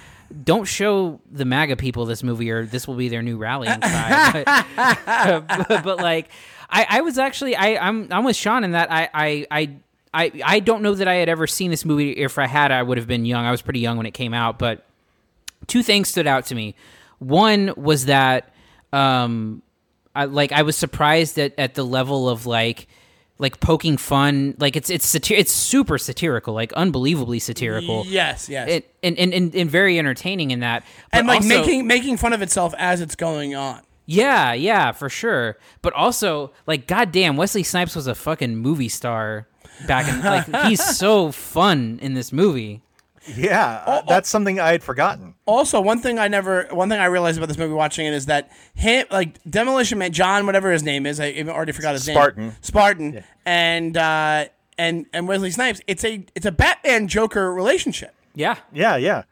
don't show the maga people this movie or this will be their new rallying cry but, but, but, like I, I was actually I, I'm I'm with Sean in that I, I I I I don't know that I had ever seen this movie. If I had, I would have been young. I was pretty young when it came out, but two things stood out to me. One was that um I like I was surprised at, at the level of like like poking fun like it's it's satir- it's super satirical like unbelievably satirical Yes, yes. it, and, and, and, and very entertaining in that but and like also- making making fun of itself as it's going on. yeah yeah for sure but also like goddamn wesley snipes was a fucking movie star back in like he's so fun in this movie Yeah, uh, that's something I had forgotten. Also, one thing I never, one thing I realized about this movie watching it is that him, like Demolition Man, John, whatever his name is, I even already forgot his Spartan. name, Spartan, Spartan. and uh, and and Wesley Snipes. It's a it's a Batman Joker relationship. yeah Yeah, yeah.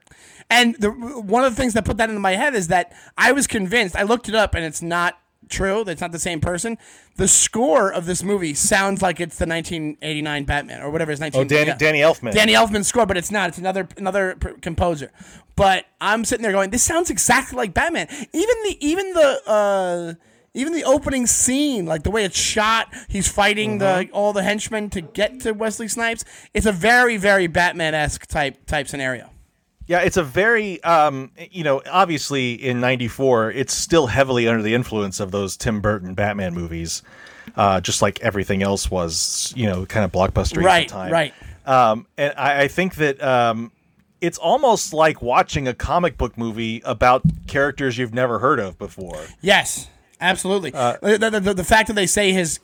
And the one of the things that put that into my head is that I was convinced. I looked it up, and it's not true. That's not the same person. The score of this movie sounds like it's the 1989 Batman or whatever his 19. Oh, Danny, yeah. Danny Elfman. Danny Elfman's score, but it's not. It's another another composer. But I'm sitting there going, this sounds exactly like Batman. Even the even the uh, even the opening scene, like the way it's shot, he's fighting the all the henchmen to get to Wesley Snipes. It's a very very Batman esque type type scenario. Yeah, it's a very, um, you know, obviously in '94, it's still heavily under the influence of those Tim Burton Batman movies, uh, just like everything else was, you know, kind of blockbuster Right, at the time. right. Um, and I, I think that um, it's almost like watching a comic book movie about characters you've never heard of before. Yes, absolutely. the, the, the, the fact that they say his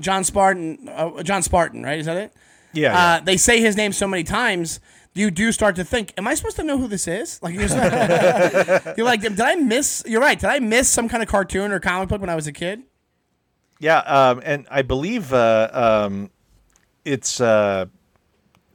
John Spartan, uh, John Spartan, right? Is that it? Yeah, Uh, yeah. they say his name so many times, you do start to think, "Am I supposed to know who this is?" Like you're, just- you're like, "Did I miss?" You're right. Did I miss some kind of cartoon or comic book when I was a kid? Yeah, um, and I believe uh, um, it's uh,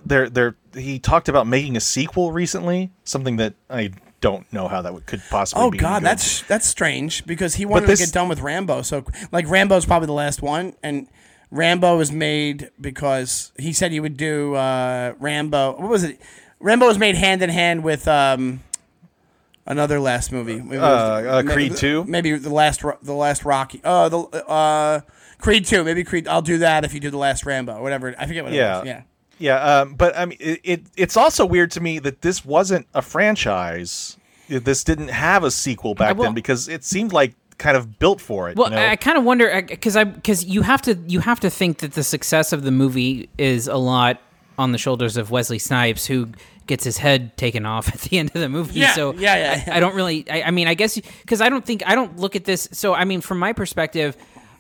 they're they're he talked about making a sequel recently, something that I don't know how that would, could possibly. Oh be God, good. that's that's strange because he wanted this- to get done with Rambo. So like Rambo's probably the last one, and Rambo was made because he said he would do uh, Rambo. What was it? Rambo was made hand in hand with um, another last movie. It Uh, uh, Creed 2? maybe the last the last Rocky. Oh, the uh, Creed two, maybe Creed. I'll do that if you do the last Rambo, or whatever. I forget what it Yeah. was. Yeah. Yeah, um, but I mean, it, it it's also weird to me that this wasn't a franchise. This didn't have a sequel back then because it seemed like kind of built for it. Well, you know? I kind of wonder because I because you have to you have to think that the success of the movie is a lot on the shoulders of Wesley Snipes, who gets his head taken off at the end of the movie. Yeah, so yeah, yeah, yeah. I, I don't really. I, I mean, I guess because I don't think I don't look at this. So I mean, from my perspective.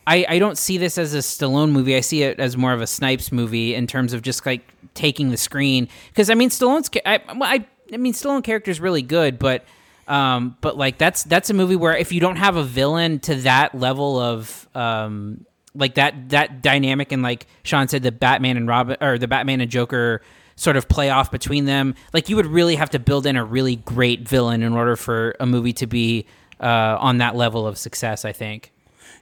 I, I don't see this as a Stallone movie. I see it as more of a Snipes movie in terms of just like taking the screen. Because I mean, Stallone's I, I I mean, Stallone character is really good, but um, but like that's that's a movie where if you don't have a villain to that level of um, like that that dynamic and like Sean said, the Batman and Robin or the Batman and Joker sort of play off between them, like you would really have to build in a really great villain in order for a movie to be uh, on that level of success. I think.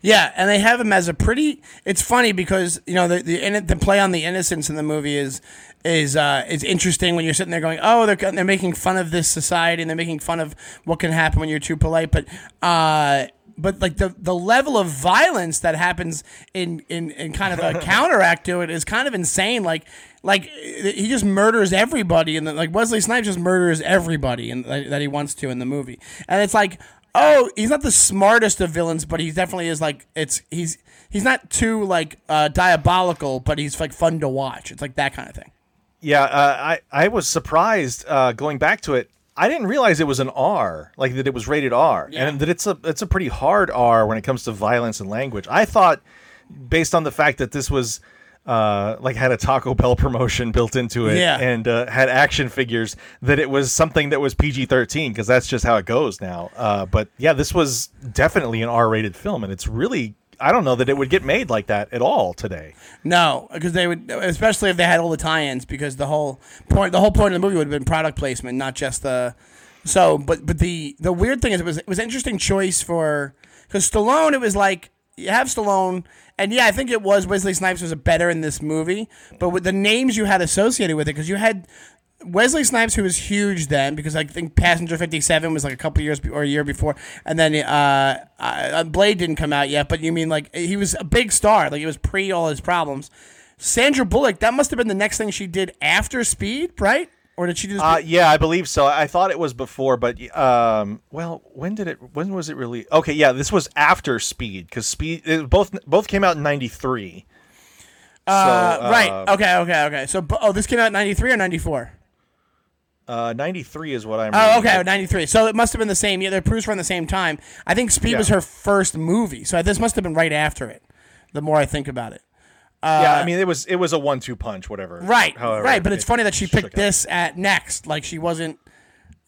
Yeah, and they have him as a pretty. It's funny because you know the the, the play on the innocence in the movie is is uh, is interesting when you're sitting there going, oh, they're they're making fun of this society and they're making fun of what can happen when you're too polite, but. Uh, but like the the level of violence that happens in, in, in kind of a counteract to it is kind of insane. Like like he just murders everybody, and like Wesley Snipes just murders everybody, and that he wants to in the movie. And it's like oh, he's not the smartest of villains, but he definitely is like it's he's he's not too like uh, diabolical, but he's like fun to watch. It's like that kind of thing. Yeah, uh, I I was surprised uh, going back to it. I didn't realize it was an R, like that it was rated R, Yeah. and that it's a it's a pretty hard R when it comes to violence and language. I thought, based on the fact that this was uh, like had a Taco Bell promotion built into it, Yeah. and uh, had action figures, that it was something that was PG thirteen because that's just how it goes now. Uh, but yeah, this was definitely an R rated film, and it's really I don't know that it would get made like that at all today. No, because they would, especially if they had all the tie-ins, because the whole point, the whole point of the movie would have been product placement, not just the. So, but but the the weird thing is, it was it was interesting choice for because Stallone. It was like you have Stallone, and yeah, I think it was Wesley Snipes was a better in this movie, but with the names you had associated with it, because you had. Wesley Snipes, who was huge then, because I think Passenger 57 was like a couple years be- or a year before, and then uh, uh, Blade didn't come out yet. But you mean like he was a big star, like it was pre all his problems. Sandra Bullock, that must have been the next thing she did after Speed, right? Or did she just? Uh, yeah, I believe so. I thought it was before, but um, well, when did it? When was it really? Okay, yeah, this was after Speed because Speed it, both both came out in '93. uh, right. Okay. Okay. Okay. So, oh, this came out in '93 or '94. Uh, '93 is what I'm. Oh, okay, '93. So it must have been the same. Yeah, they're produced around the same time. I think Speed was her first movie, so this must have been right after it. The more I think about it. yeah, I mean, it was it was a one-two punch, whatever. Right, However, right. But it's it funny that she picked this at next. Like she wasn't.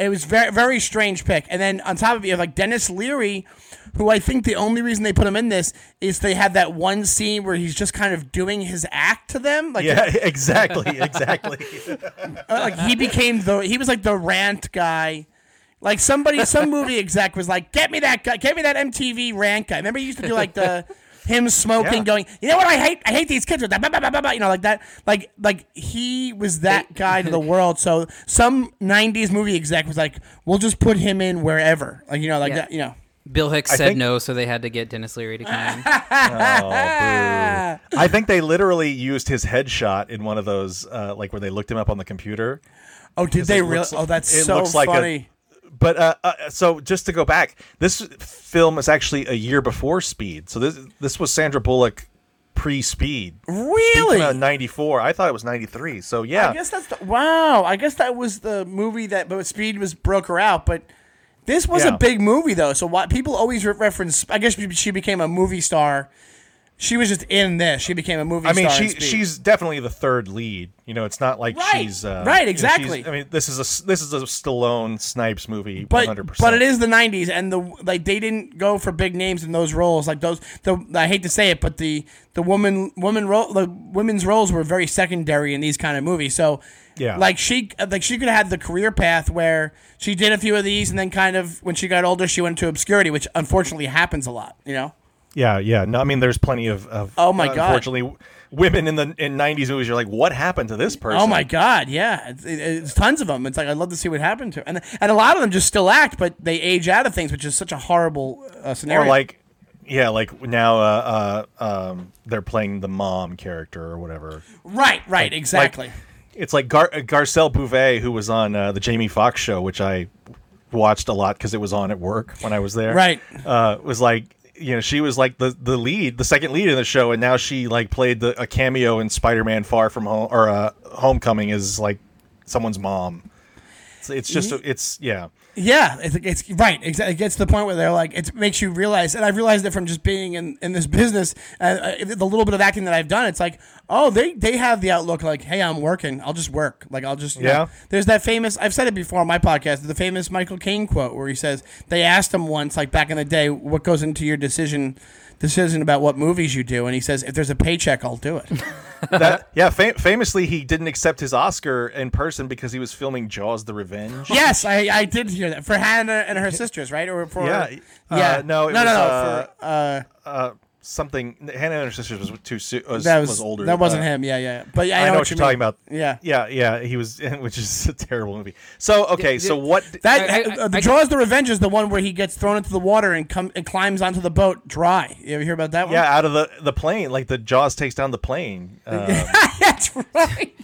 It was very very strange pick. And then on top of it, you have like Denis Leary, who I think the only reason they put him in this is they had that one scene where he's just kind of doing his act to them. Like Yeah, exactly, exactly. Like he became the he was like the rant guy Like somebody, some movie exec was like, "Get me that guy, get me that MTV rant guy." Remember, he used to do like the him smoking, Yeah. going, "You know what? I hate, I hate these kids with that." Blah, blah, blah, blah, blah," You know, like that. Like, like he was that guy to the world. So some '90s movie exec was like, "We'll just put him in wherever." Like, you know, like Yeah. that. You know. Bill Hicks I said think- no, so they had to get Denis Leary to come in. Oh, boo. I think they literally used his headshot in one of those, uh, like where they looked him up on the computer. Oh, did they really? looks- Oh, that's it so looks like a- funny. But uh, uh, so just to go back, this film is actually a year before Speed. So this this was Sandra Bullock pre-Speed. really? ninety four. I thought it was ninety three. So yeah, I guess that's the, wow. I guess that was the movie that, but Speed was broke her out. But this was Yeah. a big movie though. So what people always re- reference. I guess she became a movie star. She was just in this. She became a movie. I mean, she she's definitely the third lead. You know, it's not like Right. she's uh, Right, you know, she's- exactly. I mean, this is a this is a Stallone Snipes movie. But hundred percent. but it is the '90s, and the like they didn't go for big names in those roles. Like those, the I hate to say it, but the the woman woman role the women's roles were very secondary in these kind of movies. So Yeah. like she like she could have had the career path where she did a few of these, and then kind of when she got older, she went into obscurity, which unfortunately happens a lot. You know. Yeah, yeah. No, I mean, there's plenty of, of Oh my uh, God. Unfortunately, women in the in '90s movies are like, what happened to this person? Oh my God, yeah, it's, it- it's tons of them. It's like I'd love to see what happened to, and and a lot of them just still act, but they age out of things, which is such a horrible uh, scenario. Or like, yeah, like now uh, uh, um, they're playing the mom character or whatever. right, right, exactly. Like, it's like Gar- Garcelle Beauvais, who was on uh, the Jamie Foxx show, which I watched a lot because it was on at work when I was there. Right. Uh, was like. You know, she was like the, the lead, the second lead in the show, and now she like played the a cameo in Spider Man Far From Home or uh, Homecoming as like someone's mom. It's, it's just it's yeah. Yeah, it's, it's right. Exactly. It gets to the point where they're like, it makes you realize, and I've realized it from just being in, in this business, uh, uh, the little bit of acting that I've done. It's like, oh, they they have the outlook like, hey, I'm working. I'll just work. Like I'll just you know. Yeah. There's that famous. I've said it before on my podcast. The famous Michael Caine quote where he says they asked him once, like back in the day, what goes into your decision decision about what movies you do, and he says, if there's a paycheck, I'll do it. that yeah fam- famously he didn't accept his oscar in person because he was filming jaws the revenge yes, I, I did hear that for Hannah and her sisters, right? Or for Yeah, uh, yeah, no, it no, was, no, no, uh, for uh. Something hannah and her sisters was too soon was, That was, was, older That wasn't uh, him. Yeah, yeah. But yeah, I, i know, know, what you you're talking mean. about Yeah. yeah yeah he was which is a terrible movie so okay so what That I- I- uh, the I- Jaws the Revenge is the one where he gets thrown into the water and come and climbs onto the boat dry. You ever hear about that one? yeah out of the the plane like the jaws takes down the plane uh, that's right.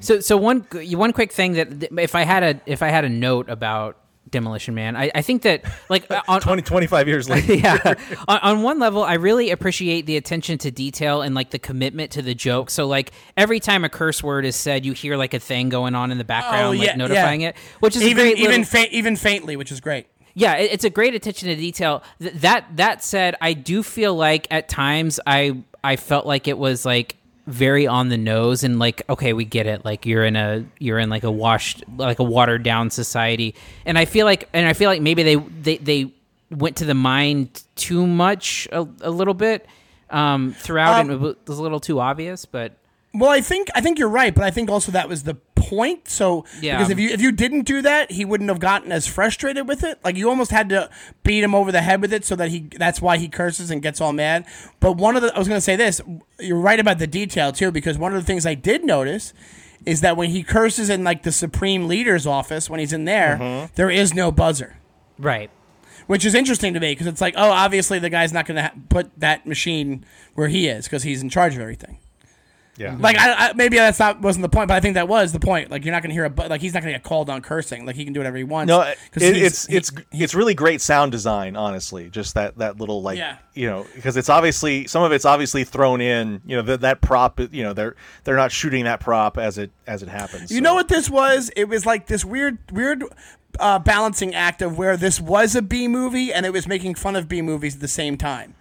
So, so one one quick thing that if I had a if I had a note about Demolition Man, I, I think that like uh, on, 20 25 years later yeah. on, on one level, I really appreciate the attention to detail and like the commitment to the joke. So like every time a curse word is said, you hear like a thing going on in the background, Oh, like yeah, notifying yeah. it, which is even great even little- fa- even faintly, which is great. yeah, it, it's a great attention to detail. Th- that that said, I do feel like at times I I felt like it was like very on the nose and like okay we get it. Like you're in a you're in like a washed like a watered down society. And i feel like and i feel like maybe they they, they went to the mind too much a, a little bit um throughout Um, and it was a little too obvious but Well, I think I think you're right, but I think also that was the point. So Yeah. because if you if you didn't do that, he wouldn't have gotten as frustrated with it. Like you almost had to beat him over the head with it, so that he that's why he curses and gets all mad. But one of the I was going to say this, you're right about the detail too, because one of the things I did notice is that when he curses in like the supreme leader's office when he's in there, mm-hmm. there is no buzzer. right Which is interesting to me because it's like, oh, obviously the guy's not going to ha- put that machine where he is because he's in charge of everything. Yeah Like I, I, maybe that's not wasn't the point, but I think that was the point. Like you're not gonna hear a but like he's not gonna get called on cursing. Like he can do whatever he wants. No, it, it's he- it's it's really great sound design, honestly. Just that that little like Yeah. you know because it's obviously some of it's obviously thrown in. You know that that prop. You know they're they're not shooting that prop as it as it happens. You so- know what this was? It was like this weird weird uh, balancing act of where this was a B movie and it was making fun of B movies at the same time.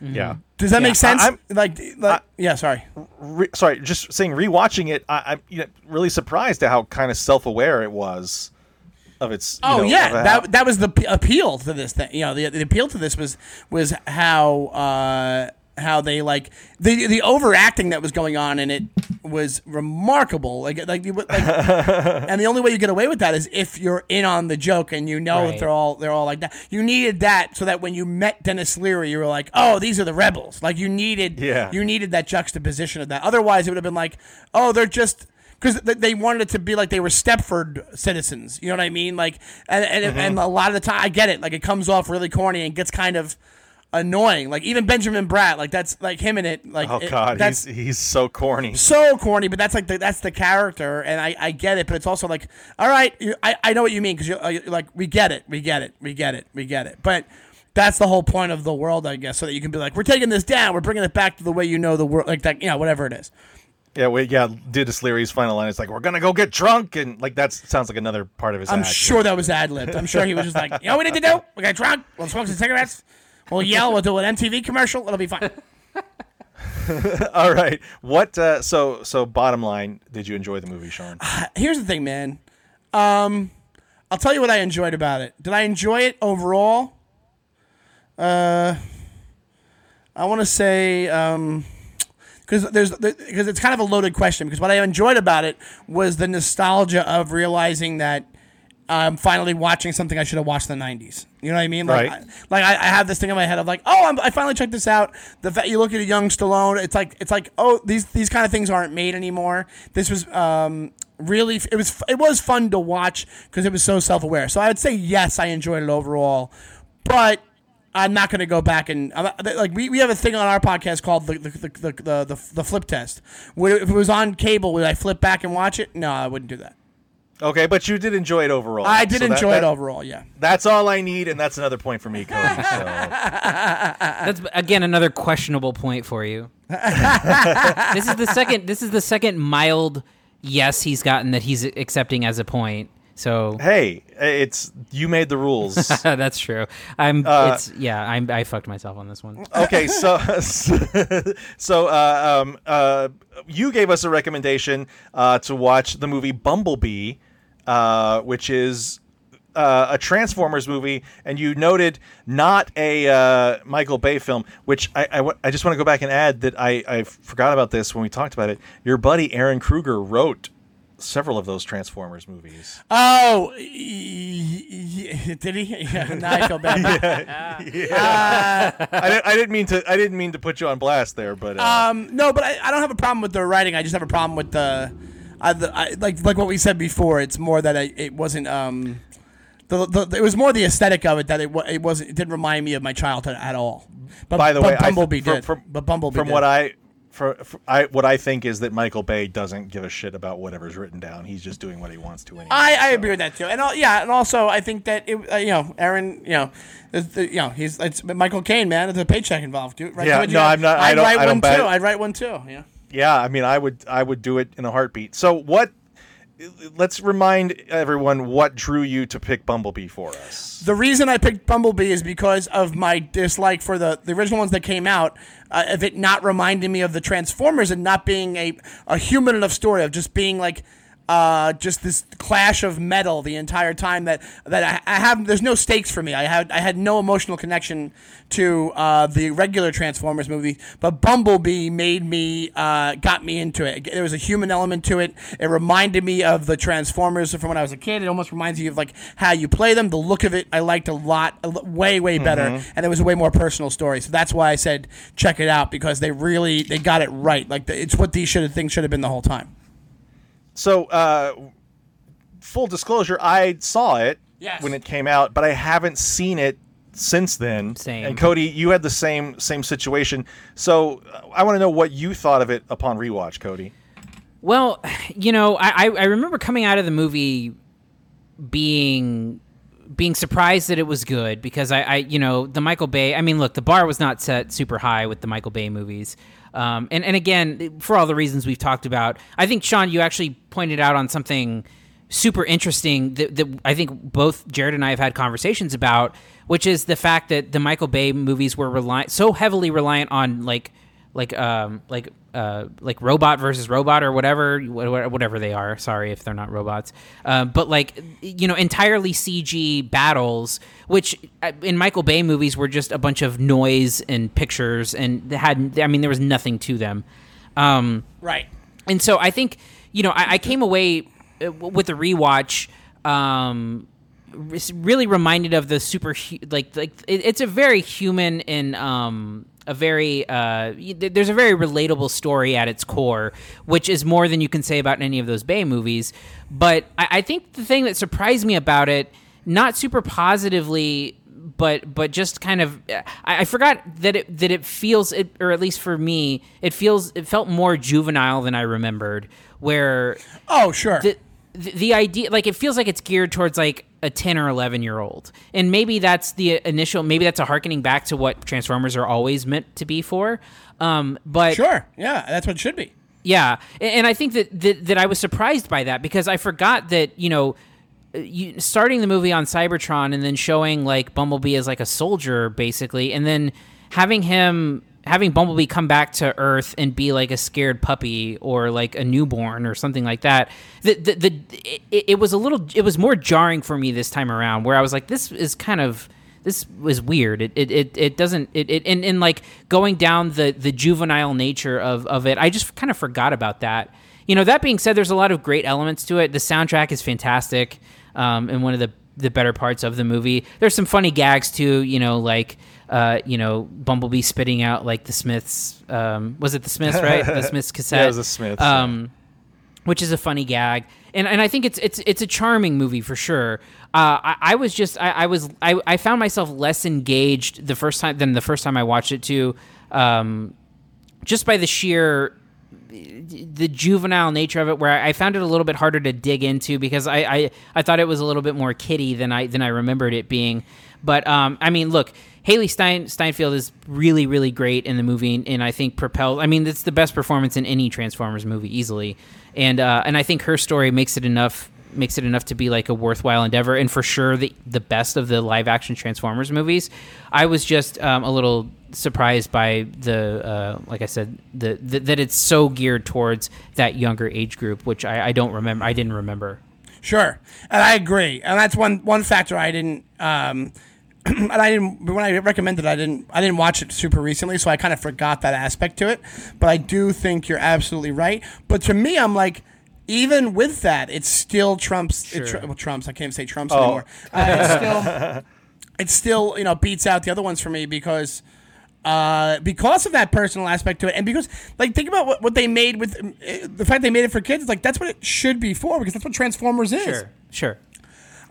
Yeah. Does that Yeah, make sense? I- I'm- like, like yeah, sorry. Re- sorry, just saying. Rewatching it, I, I'm you know, really surprised at how kind of self aware it was of its. you Oh know, yeah, that that was the p- appeal to this thing. You know, the, the appeal to this was was how uh, how they like the the overacting that was going on in it was remarkable. Like like, like and the only way you get away with that is if you're in on the joke and you know that Right. they're all they're all like that. You needed that so that when you met Denis Leary, you were like, oh, these are the rebels. Like you needed Yeah. you needed that juxtaposition of that. Otherwise, it would have been like, oh, they're just because they wanted it to be like they were Stepford citizens. You know what I mean? Like, and and, Mm-hmm. and a lot of the time, I get it. Like, it comes off really corny and gets kind of annoying. Like even Benjamin Bratt, like that's like him in it. Like, Oh it- God, that's he's he's so corny. so corny, but that's like the, that's the character, and I, I get it. But it's also like, all right, you, I, I know what you mean because you're, uh, you're like, we get it, we get it, we get it, we get it. But that's the whole point of the world, I guess, so that you can be like, we're taking this down, we're bringing it back to the way you know the world, like that, you know, whatever it is. Yeah, we, yeah. Denis Leary's final line is like, "We're gonna go get drunk," and like that sounds like another part of his. I'm act. sure that was ad libbed. I'm sure he was just like, you know what we need to do? We got drunk, we'll smoke some cigarettes, we'll yell, we'll do an MTV commercial, it'll be fine. All right. What? Uh, so so bottom line, did you enjoy the movie, Sean? Here's the thing, man. Um, I'll tell you what I enjoyed about it. Did I enjoy it overall? Uh, I want to say um, because there's because it's kind of a loaded question. Because what I enjoyed about it was the nostalgia of realizing that I'm finally watching something I should have watched in the '90s. You know what I mean? Like, Right. I, like I, I have this thing in my head of like, oh, I'm, I finally checked this out. The fact you look at a young Stallone, it's like it's like, oh, these these kind of things aren't made anymore. This was um, really it was it was fun to watch because it was so self aware. So I would say yes, I enjoyed it overall, but. I'm not going to go back and like we, we have a thing on our podcast called the the, the, the, the, the, the flip test. If it was on cable, would I flip back and watch it? No, I wouldn't do that. Okay, but you did enjoy it overall. I did So that- enjoy that- it overall. Yeah. That's all I need, and that's another point for me, Cody. So. That's again another questionable point for you. this is the second. This is the second mild yes he's gotten that he's accepting as a point. So hey, it's you made the rules. that's true. I'm. Uh, it's yeah. I'm. I fucked myself on this one. okay, so so uh, um, uh, you gave us a recommendation uh, to watch the movie Bumblebee, uh, which is uh, a Transformers movie, and you noted not a uh, Michael Bay film. Which I, I, w- I just want to go back and add that I, I forgot about this when we talked about it. Your buddy Ehren Kruger wrote several of those Transformers movies. Oh, y- y- did he? Yeah, now I feel bad. I, didn't, I didn't mean to I didn't mean to put you on blast there, but uh, Um, no, but I, I don't have a problem with the writing. I just have a problem with the, the I, like like what we said before. It's more that I, it wasn't. Um, the, the, it was more the aesthetic of it that it, it wasn't. It didn't remind me of my childhood at all. But by the but way, I- Bumblebee from, did. From, but Bumblebee from did. what I for, for I what I think is that Michael Bay doesn't give a shit about whatever's written down. He's just doing what he wants to. Anyway, I, I so. agree with that too, and all, yeah, and also I think that it, uh, you know, Ehren, you know, the, you know, he's it's Michael Caine, man. There's a paycheck involved, dude. Right? Yeah, no, I'm not- I I'd don't- write I one too. I'd write one too. Yeah. Yeah, I mean, I would I would do it in a heartbeat. So what? Let's remind everyone what drew you to pick Bumblebee for us. The reason I picked Bumblebee is because of my dislike for the, the original ones that came out, uh, of it not reminding me of the Transformers and not being a, a human enough story of just being like uh, just this clash of metal the entire time that that I, I have. There's no stakes for me. I had I had no emotional connection to uh, the regular Transformers movie, but Bumblebee made me uh, got me into it. There was a human element to it. It reminded me of the Transformers from when I was a kid. It almost reminds you of like how you play them. The look of it I liked a lot, way way better, and it was a way more personal story. So that's why I said check it out because they really they got it right. Like the, it's what these should have things should have been the whole time. So, uh, full disclosure, I saw it Yes. when it came out, but I haven't seen it since then. Same. And Cody, you had the same same situation. So, uh, I want to know what you thought of it upon rewatch, Cody. Well, you know, I, I I remember coming out of the movie being being surprised that it was good because I, I you know the Michael Bay I mean look the bar was not set super high with the Michael Bay movies um, and and again for all the reasons we've talked about I think Sean you actually pointed out on something super interesting that, that I think both Jerrod and I have had conversations about which is the fact that the Michael Bay movies were reliant so heavily reliant on like like um like uh like robot versus robot or whatever whatever they are. Sorry if they're not robots. Uh, but like you know entirely cg battles which uh, in michael bay movies were just a bunch of noise and pictures and they had i mean there was nothing to them. Um Right. and so I think you know I, I came away uh, with the rewatch um, really reminded of the super like like it's a very human and um, a very uh, there's a very relatable story at its core, which is more than you can say about any of those Bay movies. But I, I think the thing that surprised me about it, not super positively, but but just kind of I, I forgot that it that it feels it or at least for me it feels it felt more juvenile than I remembered where Oh, sure. the, the the idea like it feels like it's geared towards like a 10 or 11 year old and maybe that's the initial maybe that's a harkening back to what transformers are always meant to be for um but sure. Yeah, that's what it should be. yeah, and I think that, that that I was surprised by that because I forgot that you know, you, starting the movie on Cybertron and then showing like Bumblebee as like a soldier basically, and then having him having Bumblebee come back to Earth and be like a scared puppy or like a newborn or something like that. The the, the it, it was a little it was more jarring for me this time around where I was like this is kind of this was weird. It it, it, it doesn't it, it and, and like going down the the juvenile nature of, of it, I just kind of forgot about that. You know, that being said, there's a lot of great elements to it. The soundtrack is fantastic, um, and one of the the better parts of the movie. There's some funny gags too. You know, like uh, you know, Bumblebee spitting out like the Smiths. Um, was it the Smiths? Right, the Smiths cassette. Yeah, it was the Smiths. Um, which is a funny gag, and and I think it's it's it's a charming movie for sure. Uh, I, I was just I, I was I, I found myself less engaged the first time than the first time I watched it too, um, just by the sheer the juvenile nature of it where I found it a little bit harder to dig into because I, I, I thought it was a little bit more kiddie than I than I remembered it being. But um, I mean, look, Hailee Stein, Steinfeld is really really great in the movie, and I think propelled. I mean, it's the best performance in any Transformers movie easily, and uh, and I think her story makes it enough makes it enough to be like a worthwhile endeavor, and for sure the the best of the live action Transformers movies. I was just um, a little surprised by the uh, like I said the, the that it's so geared towards that younger age group, which I, I don't remember. I didn't remember. Sure, and I agree, and that's one one factor I didn't. Um, and I didn't when I recommended, it, I didn't I didn't watch it super recently, so I kind of forgot that aspect to it. But I do think you're absolutely right. But to me, I'm like. Even with that, it still trumps. It tr- well, trumps. I can't even say trumps anymore. Uh, it's still, it still, you know, beats out the other ones for me because, uh, because of that personal aspect to it, and because, like, think about what, what they made with uh, the fact they made it for kids. Like, that's what it should be for because that's what Transformers is. sure.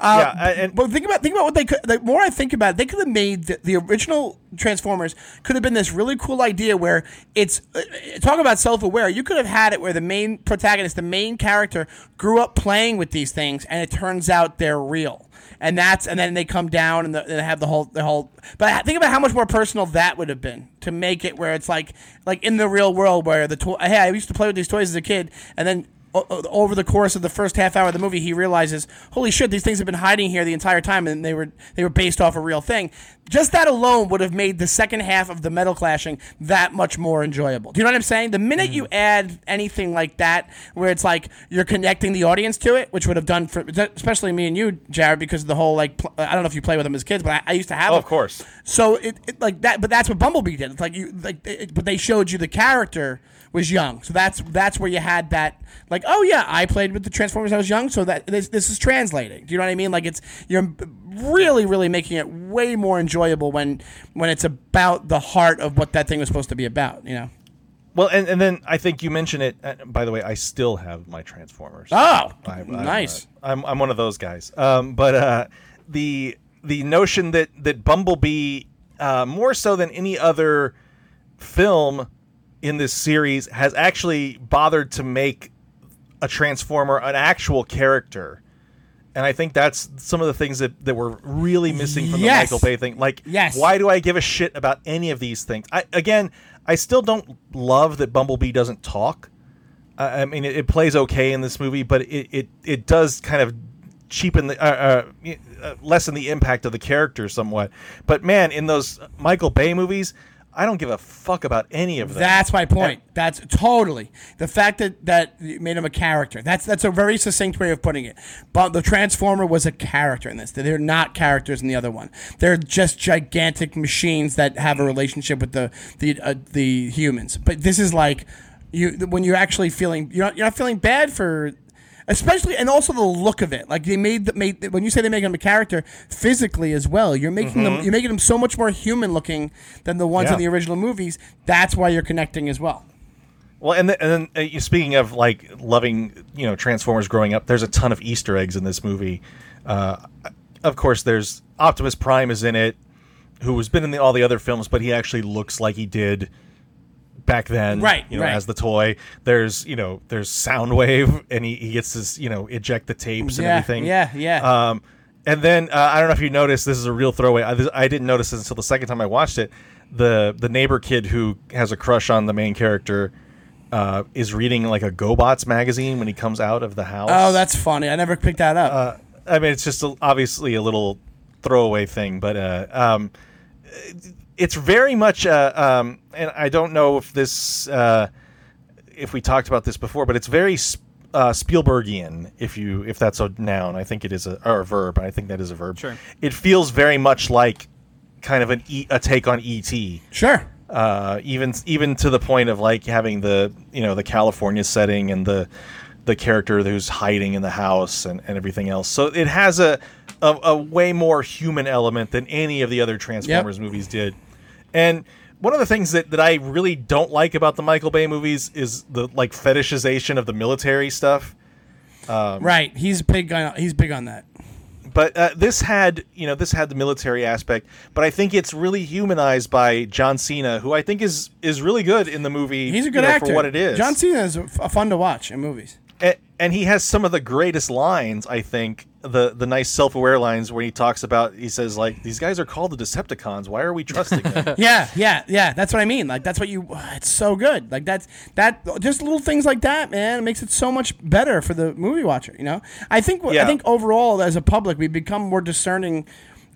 Yeah, and But think about think about what they could. The more I think about it, they could have made the, the original Transformers could have been this really cool idea where it's uh, talk about self aware. You could have had it where the main protagonist, the main character, grew up playing with these things, and it turns out they're real. And that's and then they come down and, the, and they have the whole the whole. But think about how much more personal that would have been to make it where it's like like in the real world where the toy. Hey, I used to play with these toys as a kid, and then over the course of the first half hour of the movie, he realizes, "Holy shit, these things have been hiding here the entire time, and they were they were based off a real thing." Just that alone would have made the second half of the metal clashing that much more enjoyable. Do you know what I'm saying? The minute you mm-hmm. add anything like that, where it's like you're connecting the audience to it, which would have done for especially me and you, Jerrod, because of the whole like pl- I don't know if you play with them as kids, but I, I used to have. Oh, them. of course. So it, it like that, but that's what Bumblebee did. It's like you like, it, but they showed you the character was young. So that's that's where you had that like, oh yeah, I played with the Transformers. when I was young, so that this this is translating. Do you know what I mean? Like it's you're really really making it way more enjoyable when when it's about the heart of what that thing was supposed to be about. You know? well, and, and then I think you mentioned it. Uh, by the way, I still have my Transformers. Oh, I'm- I'm, nice. uh, I'm, I'm one of those guys. Um, but uh, the the notion that that Bumblebee, uh, more so than any other film in this series, has actually bothered to make a Transformer an actual character. And I think that's some of the things that, that were really missing from Yes. the Michael Bay thing. Like, Yes. why do I give a shit about any of these things? I, again, I still don't love that Bumblebee doesn't talk. I I mean, it, it plays okay in this movie, but it, it, it does kind of cheapen the uh, uh, uh, lessen the impact of the character somewhat. But man, in those Michael Bay movies, I don't give a fuck about any of them. That's my point. That's totally the fact that that made him a character. That's that's a very succinct way of putting it. But the Transformer was a character in this. They're not characters in the other one. They're just gigantic machines that have a relationship with the the uh, the humans. But this is like you when you're actually feeling you're not, you're not feeling bad for especially and also the look of it. Like they made the made when you say they make him a character physically as well. You're making them you're making them so much more human looking than the ones Mm-hmm. Yeah. in the original movies. That's why you're connecting as well. Well, and, th- and then uh, you- speaking of like loving, you know, Transformers growing up, there's a ton of Easter eggs in this movie. Uh, of course, there's Optimus Prime is in it, who has been in the, all the other films, but he actually looks like he did back then, Right, You know, right. as the toy. There's, you know, there's Soundwave, and he, he gets his, you know, eject the tapes and Yeah, everything. yeah, yeah. Um, and then uh, I don't know if you noticed. This is a real throwaway. I, this- I didn't notice this until the second time I watched it. The the neighbor kid who has a crush on the main character uh, is reading like a GoBots magazine when he comes out of the house. Oh, that's funny. I never picked that up. Uh, I mean, it's just a, obviously a little throwaway thing, but uh, um, it's very much. Uh, um, and I don't know if this, uh, if we talked about this before, but it's very sp- uh, Spielbergian. If you, if that's a noun, I think it is a or a verb. I think that is a verb. Sure. It feels very much like kind of an e- a take on ET sure. uh, even even to the point of like having the you know the California setting and the the character who's hiding in the house and, and everything else. So it has a, a a way more human element than any of the other Transformers movies did. And one of the things that, that I really don't like about the Michael Bay movies is the like fetishization of the military stuff. Um, right. He's big on he's big on that. but uh, this had you know this had the military aspect but i think it's really humanized by john cena who i think is is really good in the movie He's a you good know, actor. for what it is John Cena is f- fun to watch in movies. and, and he has some of the greatest lines i think the the nice self-aware lines where he talks about he says like these guys are called the decepticons why are we trusting them Yeah, yeah, yeah. That's what I mean. Like that's what you. It's so good. Like that's that. Just little things like that, man. It makes it so much better for the movie watcher. You know. I think. I think overall, as a public, we become more discerning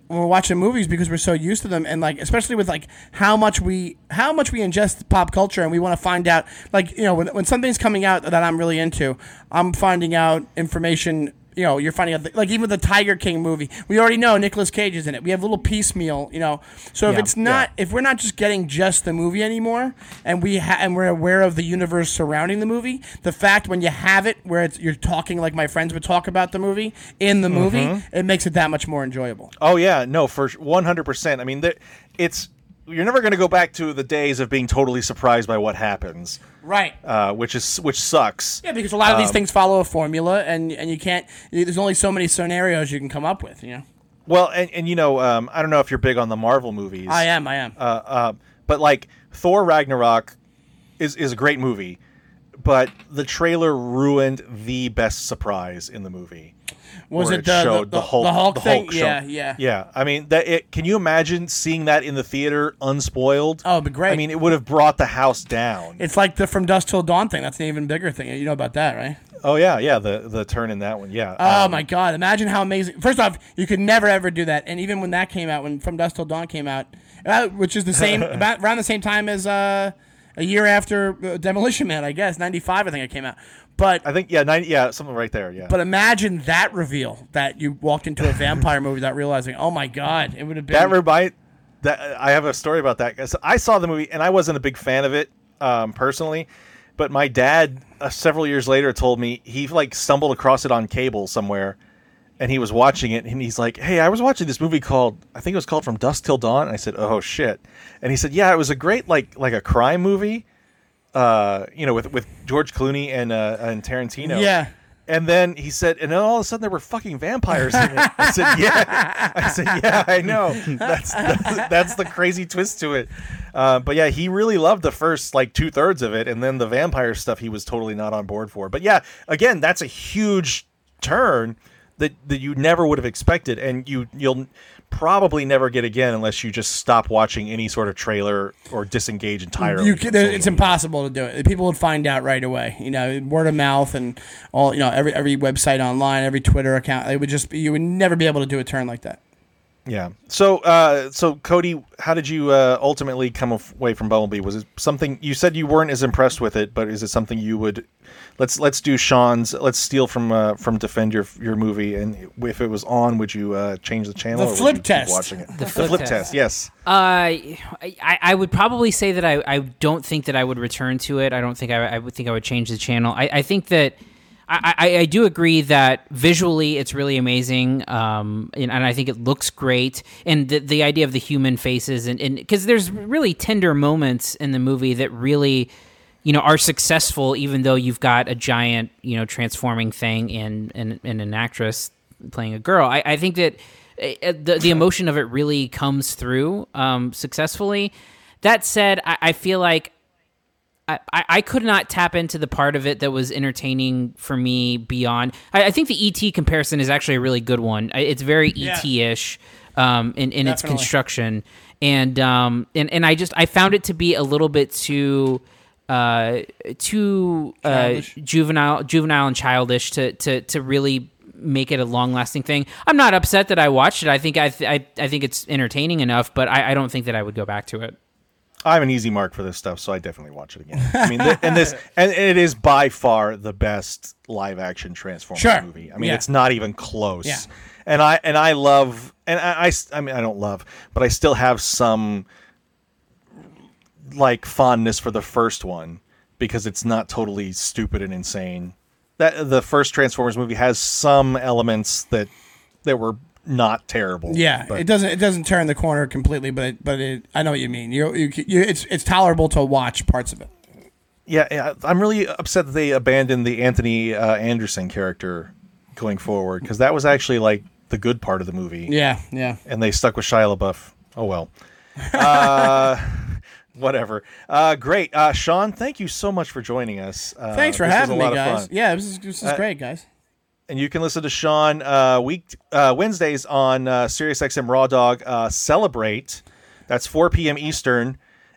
when we're watching movies because we're so used to them, and like especially with like how much we how much we ingest pop culture, and we want to find out. Like you know, when when something's coming out that I'm really into, I'm finding out information you know, you're finding out, like even the Tiger King movie, we already know Nicolas Cage is in it. We have a little piecemeal, you know. So if Yeah, it's not, if we're not just getting just the movie anymore, and we ha- and we're aware of the universe surrounding the movie, the fact when you have it where it's you're talking like my friends would talk about the movie in the movie, Mm-hmm. it makes it that much more enjoyable. oh yeah no for 100% i mean there, it's you're never going to go back to the days of being totally surprised by what happens Right. uh, which is which sucks Yeah, because a lot of Um, these things follow a formula, and and you can't. There's only so many scenarios you can come up with. You know. Well, and, and you know, um, I don't know if you're big on the Marvel movies. I am. I am. Uh, uh, but like Thor Ragnarok is is a great movie, but the trailer ruined the best surprise in the movie. Was where it the, showed the, the Hulk, the Hulk thing? show- yeah, yeah. yeah. I mean, that it, can you imagine seeing that in the theater unspoiled? Oh, it'd be great. I mean, it would have brought the house down. It's like the From Dusk Till Dawn thing. That's an even bigger thing. You know about that, right? oh yeah, yeah. The the turn in that one, yeah. Oh Um, my God! Imagine how amazing. First off, you could never ever do that. And even when that came out, when From Dusk Till Dawn came out, which is the same about around the same time as uh, a year after uh, Demolition Man, I guess '95. I think it came out. But I think yeah, 90, yeah, something right there, yeah. but imagine that reveal that you walked into a vampire movie without realizing. Oh my God! It would have been. That remind that I have a story about that. 'Cause I saw the movie and I wasn't a big fan of it um, personally, but my dad uh, several years later told me he like stumbled across it on cable somewhere, and he was watching it and he's like, "Hey, I was watching this movie called I think it was called From Dusk Till Dawn." And I said, "Oh shit," and he said, "Yeah, it was a great like like a crime movie." Uh, you know, with with George Clooney and uh, and Tarantino. Yeah. And then he said, and then all of a sudden there were fucking vampires in it. I said, yeah. I said, yeah, I know. That's that's, that's the crazy twist to it. Uh, but yeah, he really loved the first like two thirds of it, and then the vampire stuff he was totally not on board for. But yeah, again, that's a huge turn that that you never would have expected, and you you'll probably never get again unless you just stop watching any sort of trailer or disengage entirely. You it's impossible to do it. People would find out right away. You know, word of mouth and all. You know, every every website online, every Twitter account. It would just be, you would never be able to do a turn like that. Yeah. So, uh, so Cody, how did you uh, ultimately come away from Bumblebee? Was it something you said you weren't as impressed with it, but is it something you would? Let's let's do Sean's. Let's steal from uh, from defend your your movie, and if it was on, would you uh, change the channel? The or flip test. Watching it. The, flip flip test. test. Yes. Uh, I, I would probably say that I, I don't think that I would return to it. I don't think I, I would think I would change the channel. I, I think that I, I, do agree that visually it's really amazing, um, and, and I think it looks great. And the, the idea of the human faces, and because there's really tender moments in the movie that really, you know, are successful, even though you've got a giant, you know, transforming thing in in, in an actress playing a girl. I, I think that uh, the the emotion of it really comes through um, successfully. That said, I, I feel like I, I could not tap into the part of it that was entertaining for me beyond. I, I think the ET comparison is actually a really good one. It's very Yeah. ET ish um, in, in its construction, and um, and and I just I found it to be a little bit too uh, too uh, juvenile juvenile and childish to to to really make it a long lasting thing. I'm not upset that I watched it. I think I th- I, I think it's entertaining enough, but I, I don't think that I would go back to it. I have an easy mark for this stuff, so I definitely watch it again. I mean, th- and this, and it is by far the best live action Transformers Sure. movie. I mean, Yeah. it's not even close. Yeah. And I and I love, and I, I mean, I don't love, but I still have some like fondness for the first one because it's not totally stupid and insane. That the first Transformers movie has some elements that that were not terrible. Yeah, but- it doesn't it doesn't turn the corner completely, but it, but it, I know what you mean. You, you, you it's it's tolerable to watch parts of it. Yeah, yeah, I'm really upset that they abandoned the Anthony uh, Anderson character going forward because that was actually like the good part of the movie, Yeah, yeah. and they stuck with Shia LaBeouf. Oh well, uh, whatever. Uh, great, uh, Sean. Thank you so much for joining us. Uh, Thanks for having me, guys. Yeah, this is this is great, guys. And you can listen to Sean uh, week uh, Wednesdays on uh, SiriusXM Raw Dog. Uh, Celebrate. That's 4 p.m. Eastern.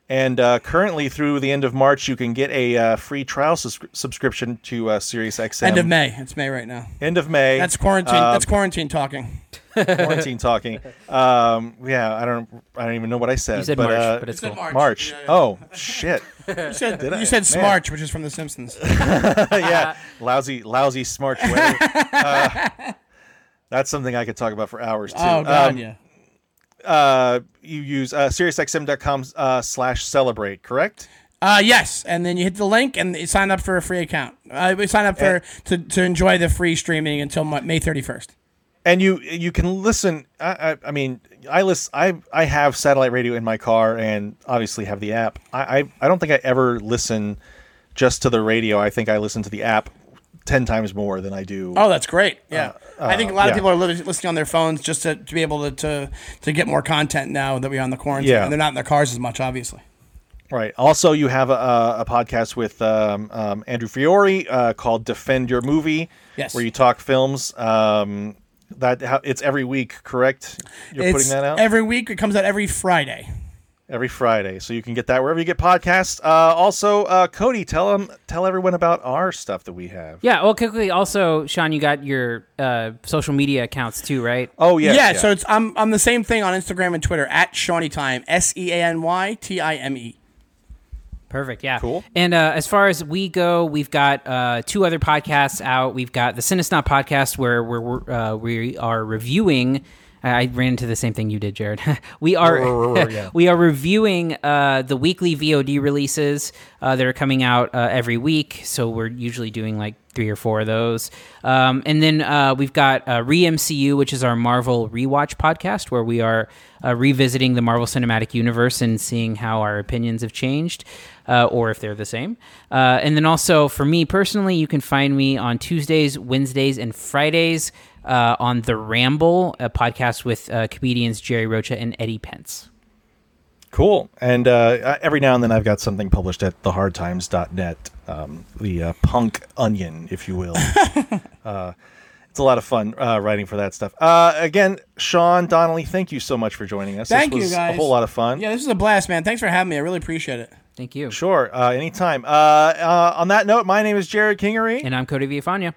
And uh, currently, through the end of March, you can get a uh, free trial sus- subscription to uh, SiriusXM. End of May. It's May right now. End of May. That's quarantine. Uh, that's quarantine talking. quarantine talking. Um, yeah, I don't. I don't even know what I said. You said but, March, uh, but it's said cool. March. March. Yeah, yeah. Oh shit. You said I? you said Man. Smarch, which is from The Simpsons. yeah, lousy, lousy smarch weather. Uh, that's something I could talk about for hours too. oh God, Um, yeah. uh, you use uh, SiriusXM.com uh, slash celebrate, correct? Uh, yes, and then you hit the link and you sign up for a free account. Uh, we sign up for to, to enjoy the free streaming until Ma- May thirty first. And you you can listen. I, I, I mean, I listen. I I have satellite radio in my car, and obviously have the app. I, I I don't think I ever listen just to the radio. I think I listen to the app ten times more than I do. Oh, that's great. Yeah, I think a lot yeah. of people are li- listening on their phones just to, to be able to, to to get more content now that we're on the quarantine. Yeah. and they're not in their cars as much, obviously. Right. Also, you have a, a, a podcast with um, um, Andrew Fiore uh, called "Defend Your Movie," Yes. where you talk films. Um, that how, it's every week, correct? You're it's putting that out every week. It comes out every Friday. every Friday, so you can get that wherever you get podcasts. Uh, also, uh, Cody, tell them, tell everyone about our stuff that we have. Yeah. Well, quickly. Also, Sean, you got your uh, social media accounts too, right? Oh yes, yeah, so it's I'm I'm the same thing on Instagram and Twitter at Seany Time S E A N Y T I M E. Perfect. Yeah. Cool. And uh, as far as we go, we've got uh, two other podcasts out. We've got the Cinesnob podcast where we're, we're, uh, we are reviewing. I ran into the same thing you did, Jared. we are yeah. we are reviewing uh, the weekly VOD releases uh, that are coming out uh, every week. So we're usually doing like three or four of those. Um, and then uh, we've got uh, Re MCU, which is our Marvel rewatch podcast, where we are uh, revisiting the Marvel Cinematic Universe and seeing how our opinions have changed. Uh, or if they're the same. Uh, and then also for me personally, you can find me on Tuesdays, Wednesdays, and Fridays uh, on The Ramble, a podcast with uh, comedians Jerry Rocha and Eddie Pence. Cool. And uh, every now and then I've got something published at thehardtimes.net, um, the uh, punk onion, if you will. uh, it's a lot of fun uh, writing for that stuff. Uh, again, Sean Donnelly, thank you so much for joining us. Thank this you, guys. A whole lot of fun. Yeah, this is a blast, man. Thanks for having me. I really appreciate it. Thank you. Sure. Uh, anytime. Uh, uh, on that note, my name is Jared Kingery. And I'm Cody Villafana.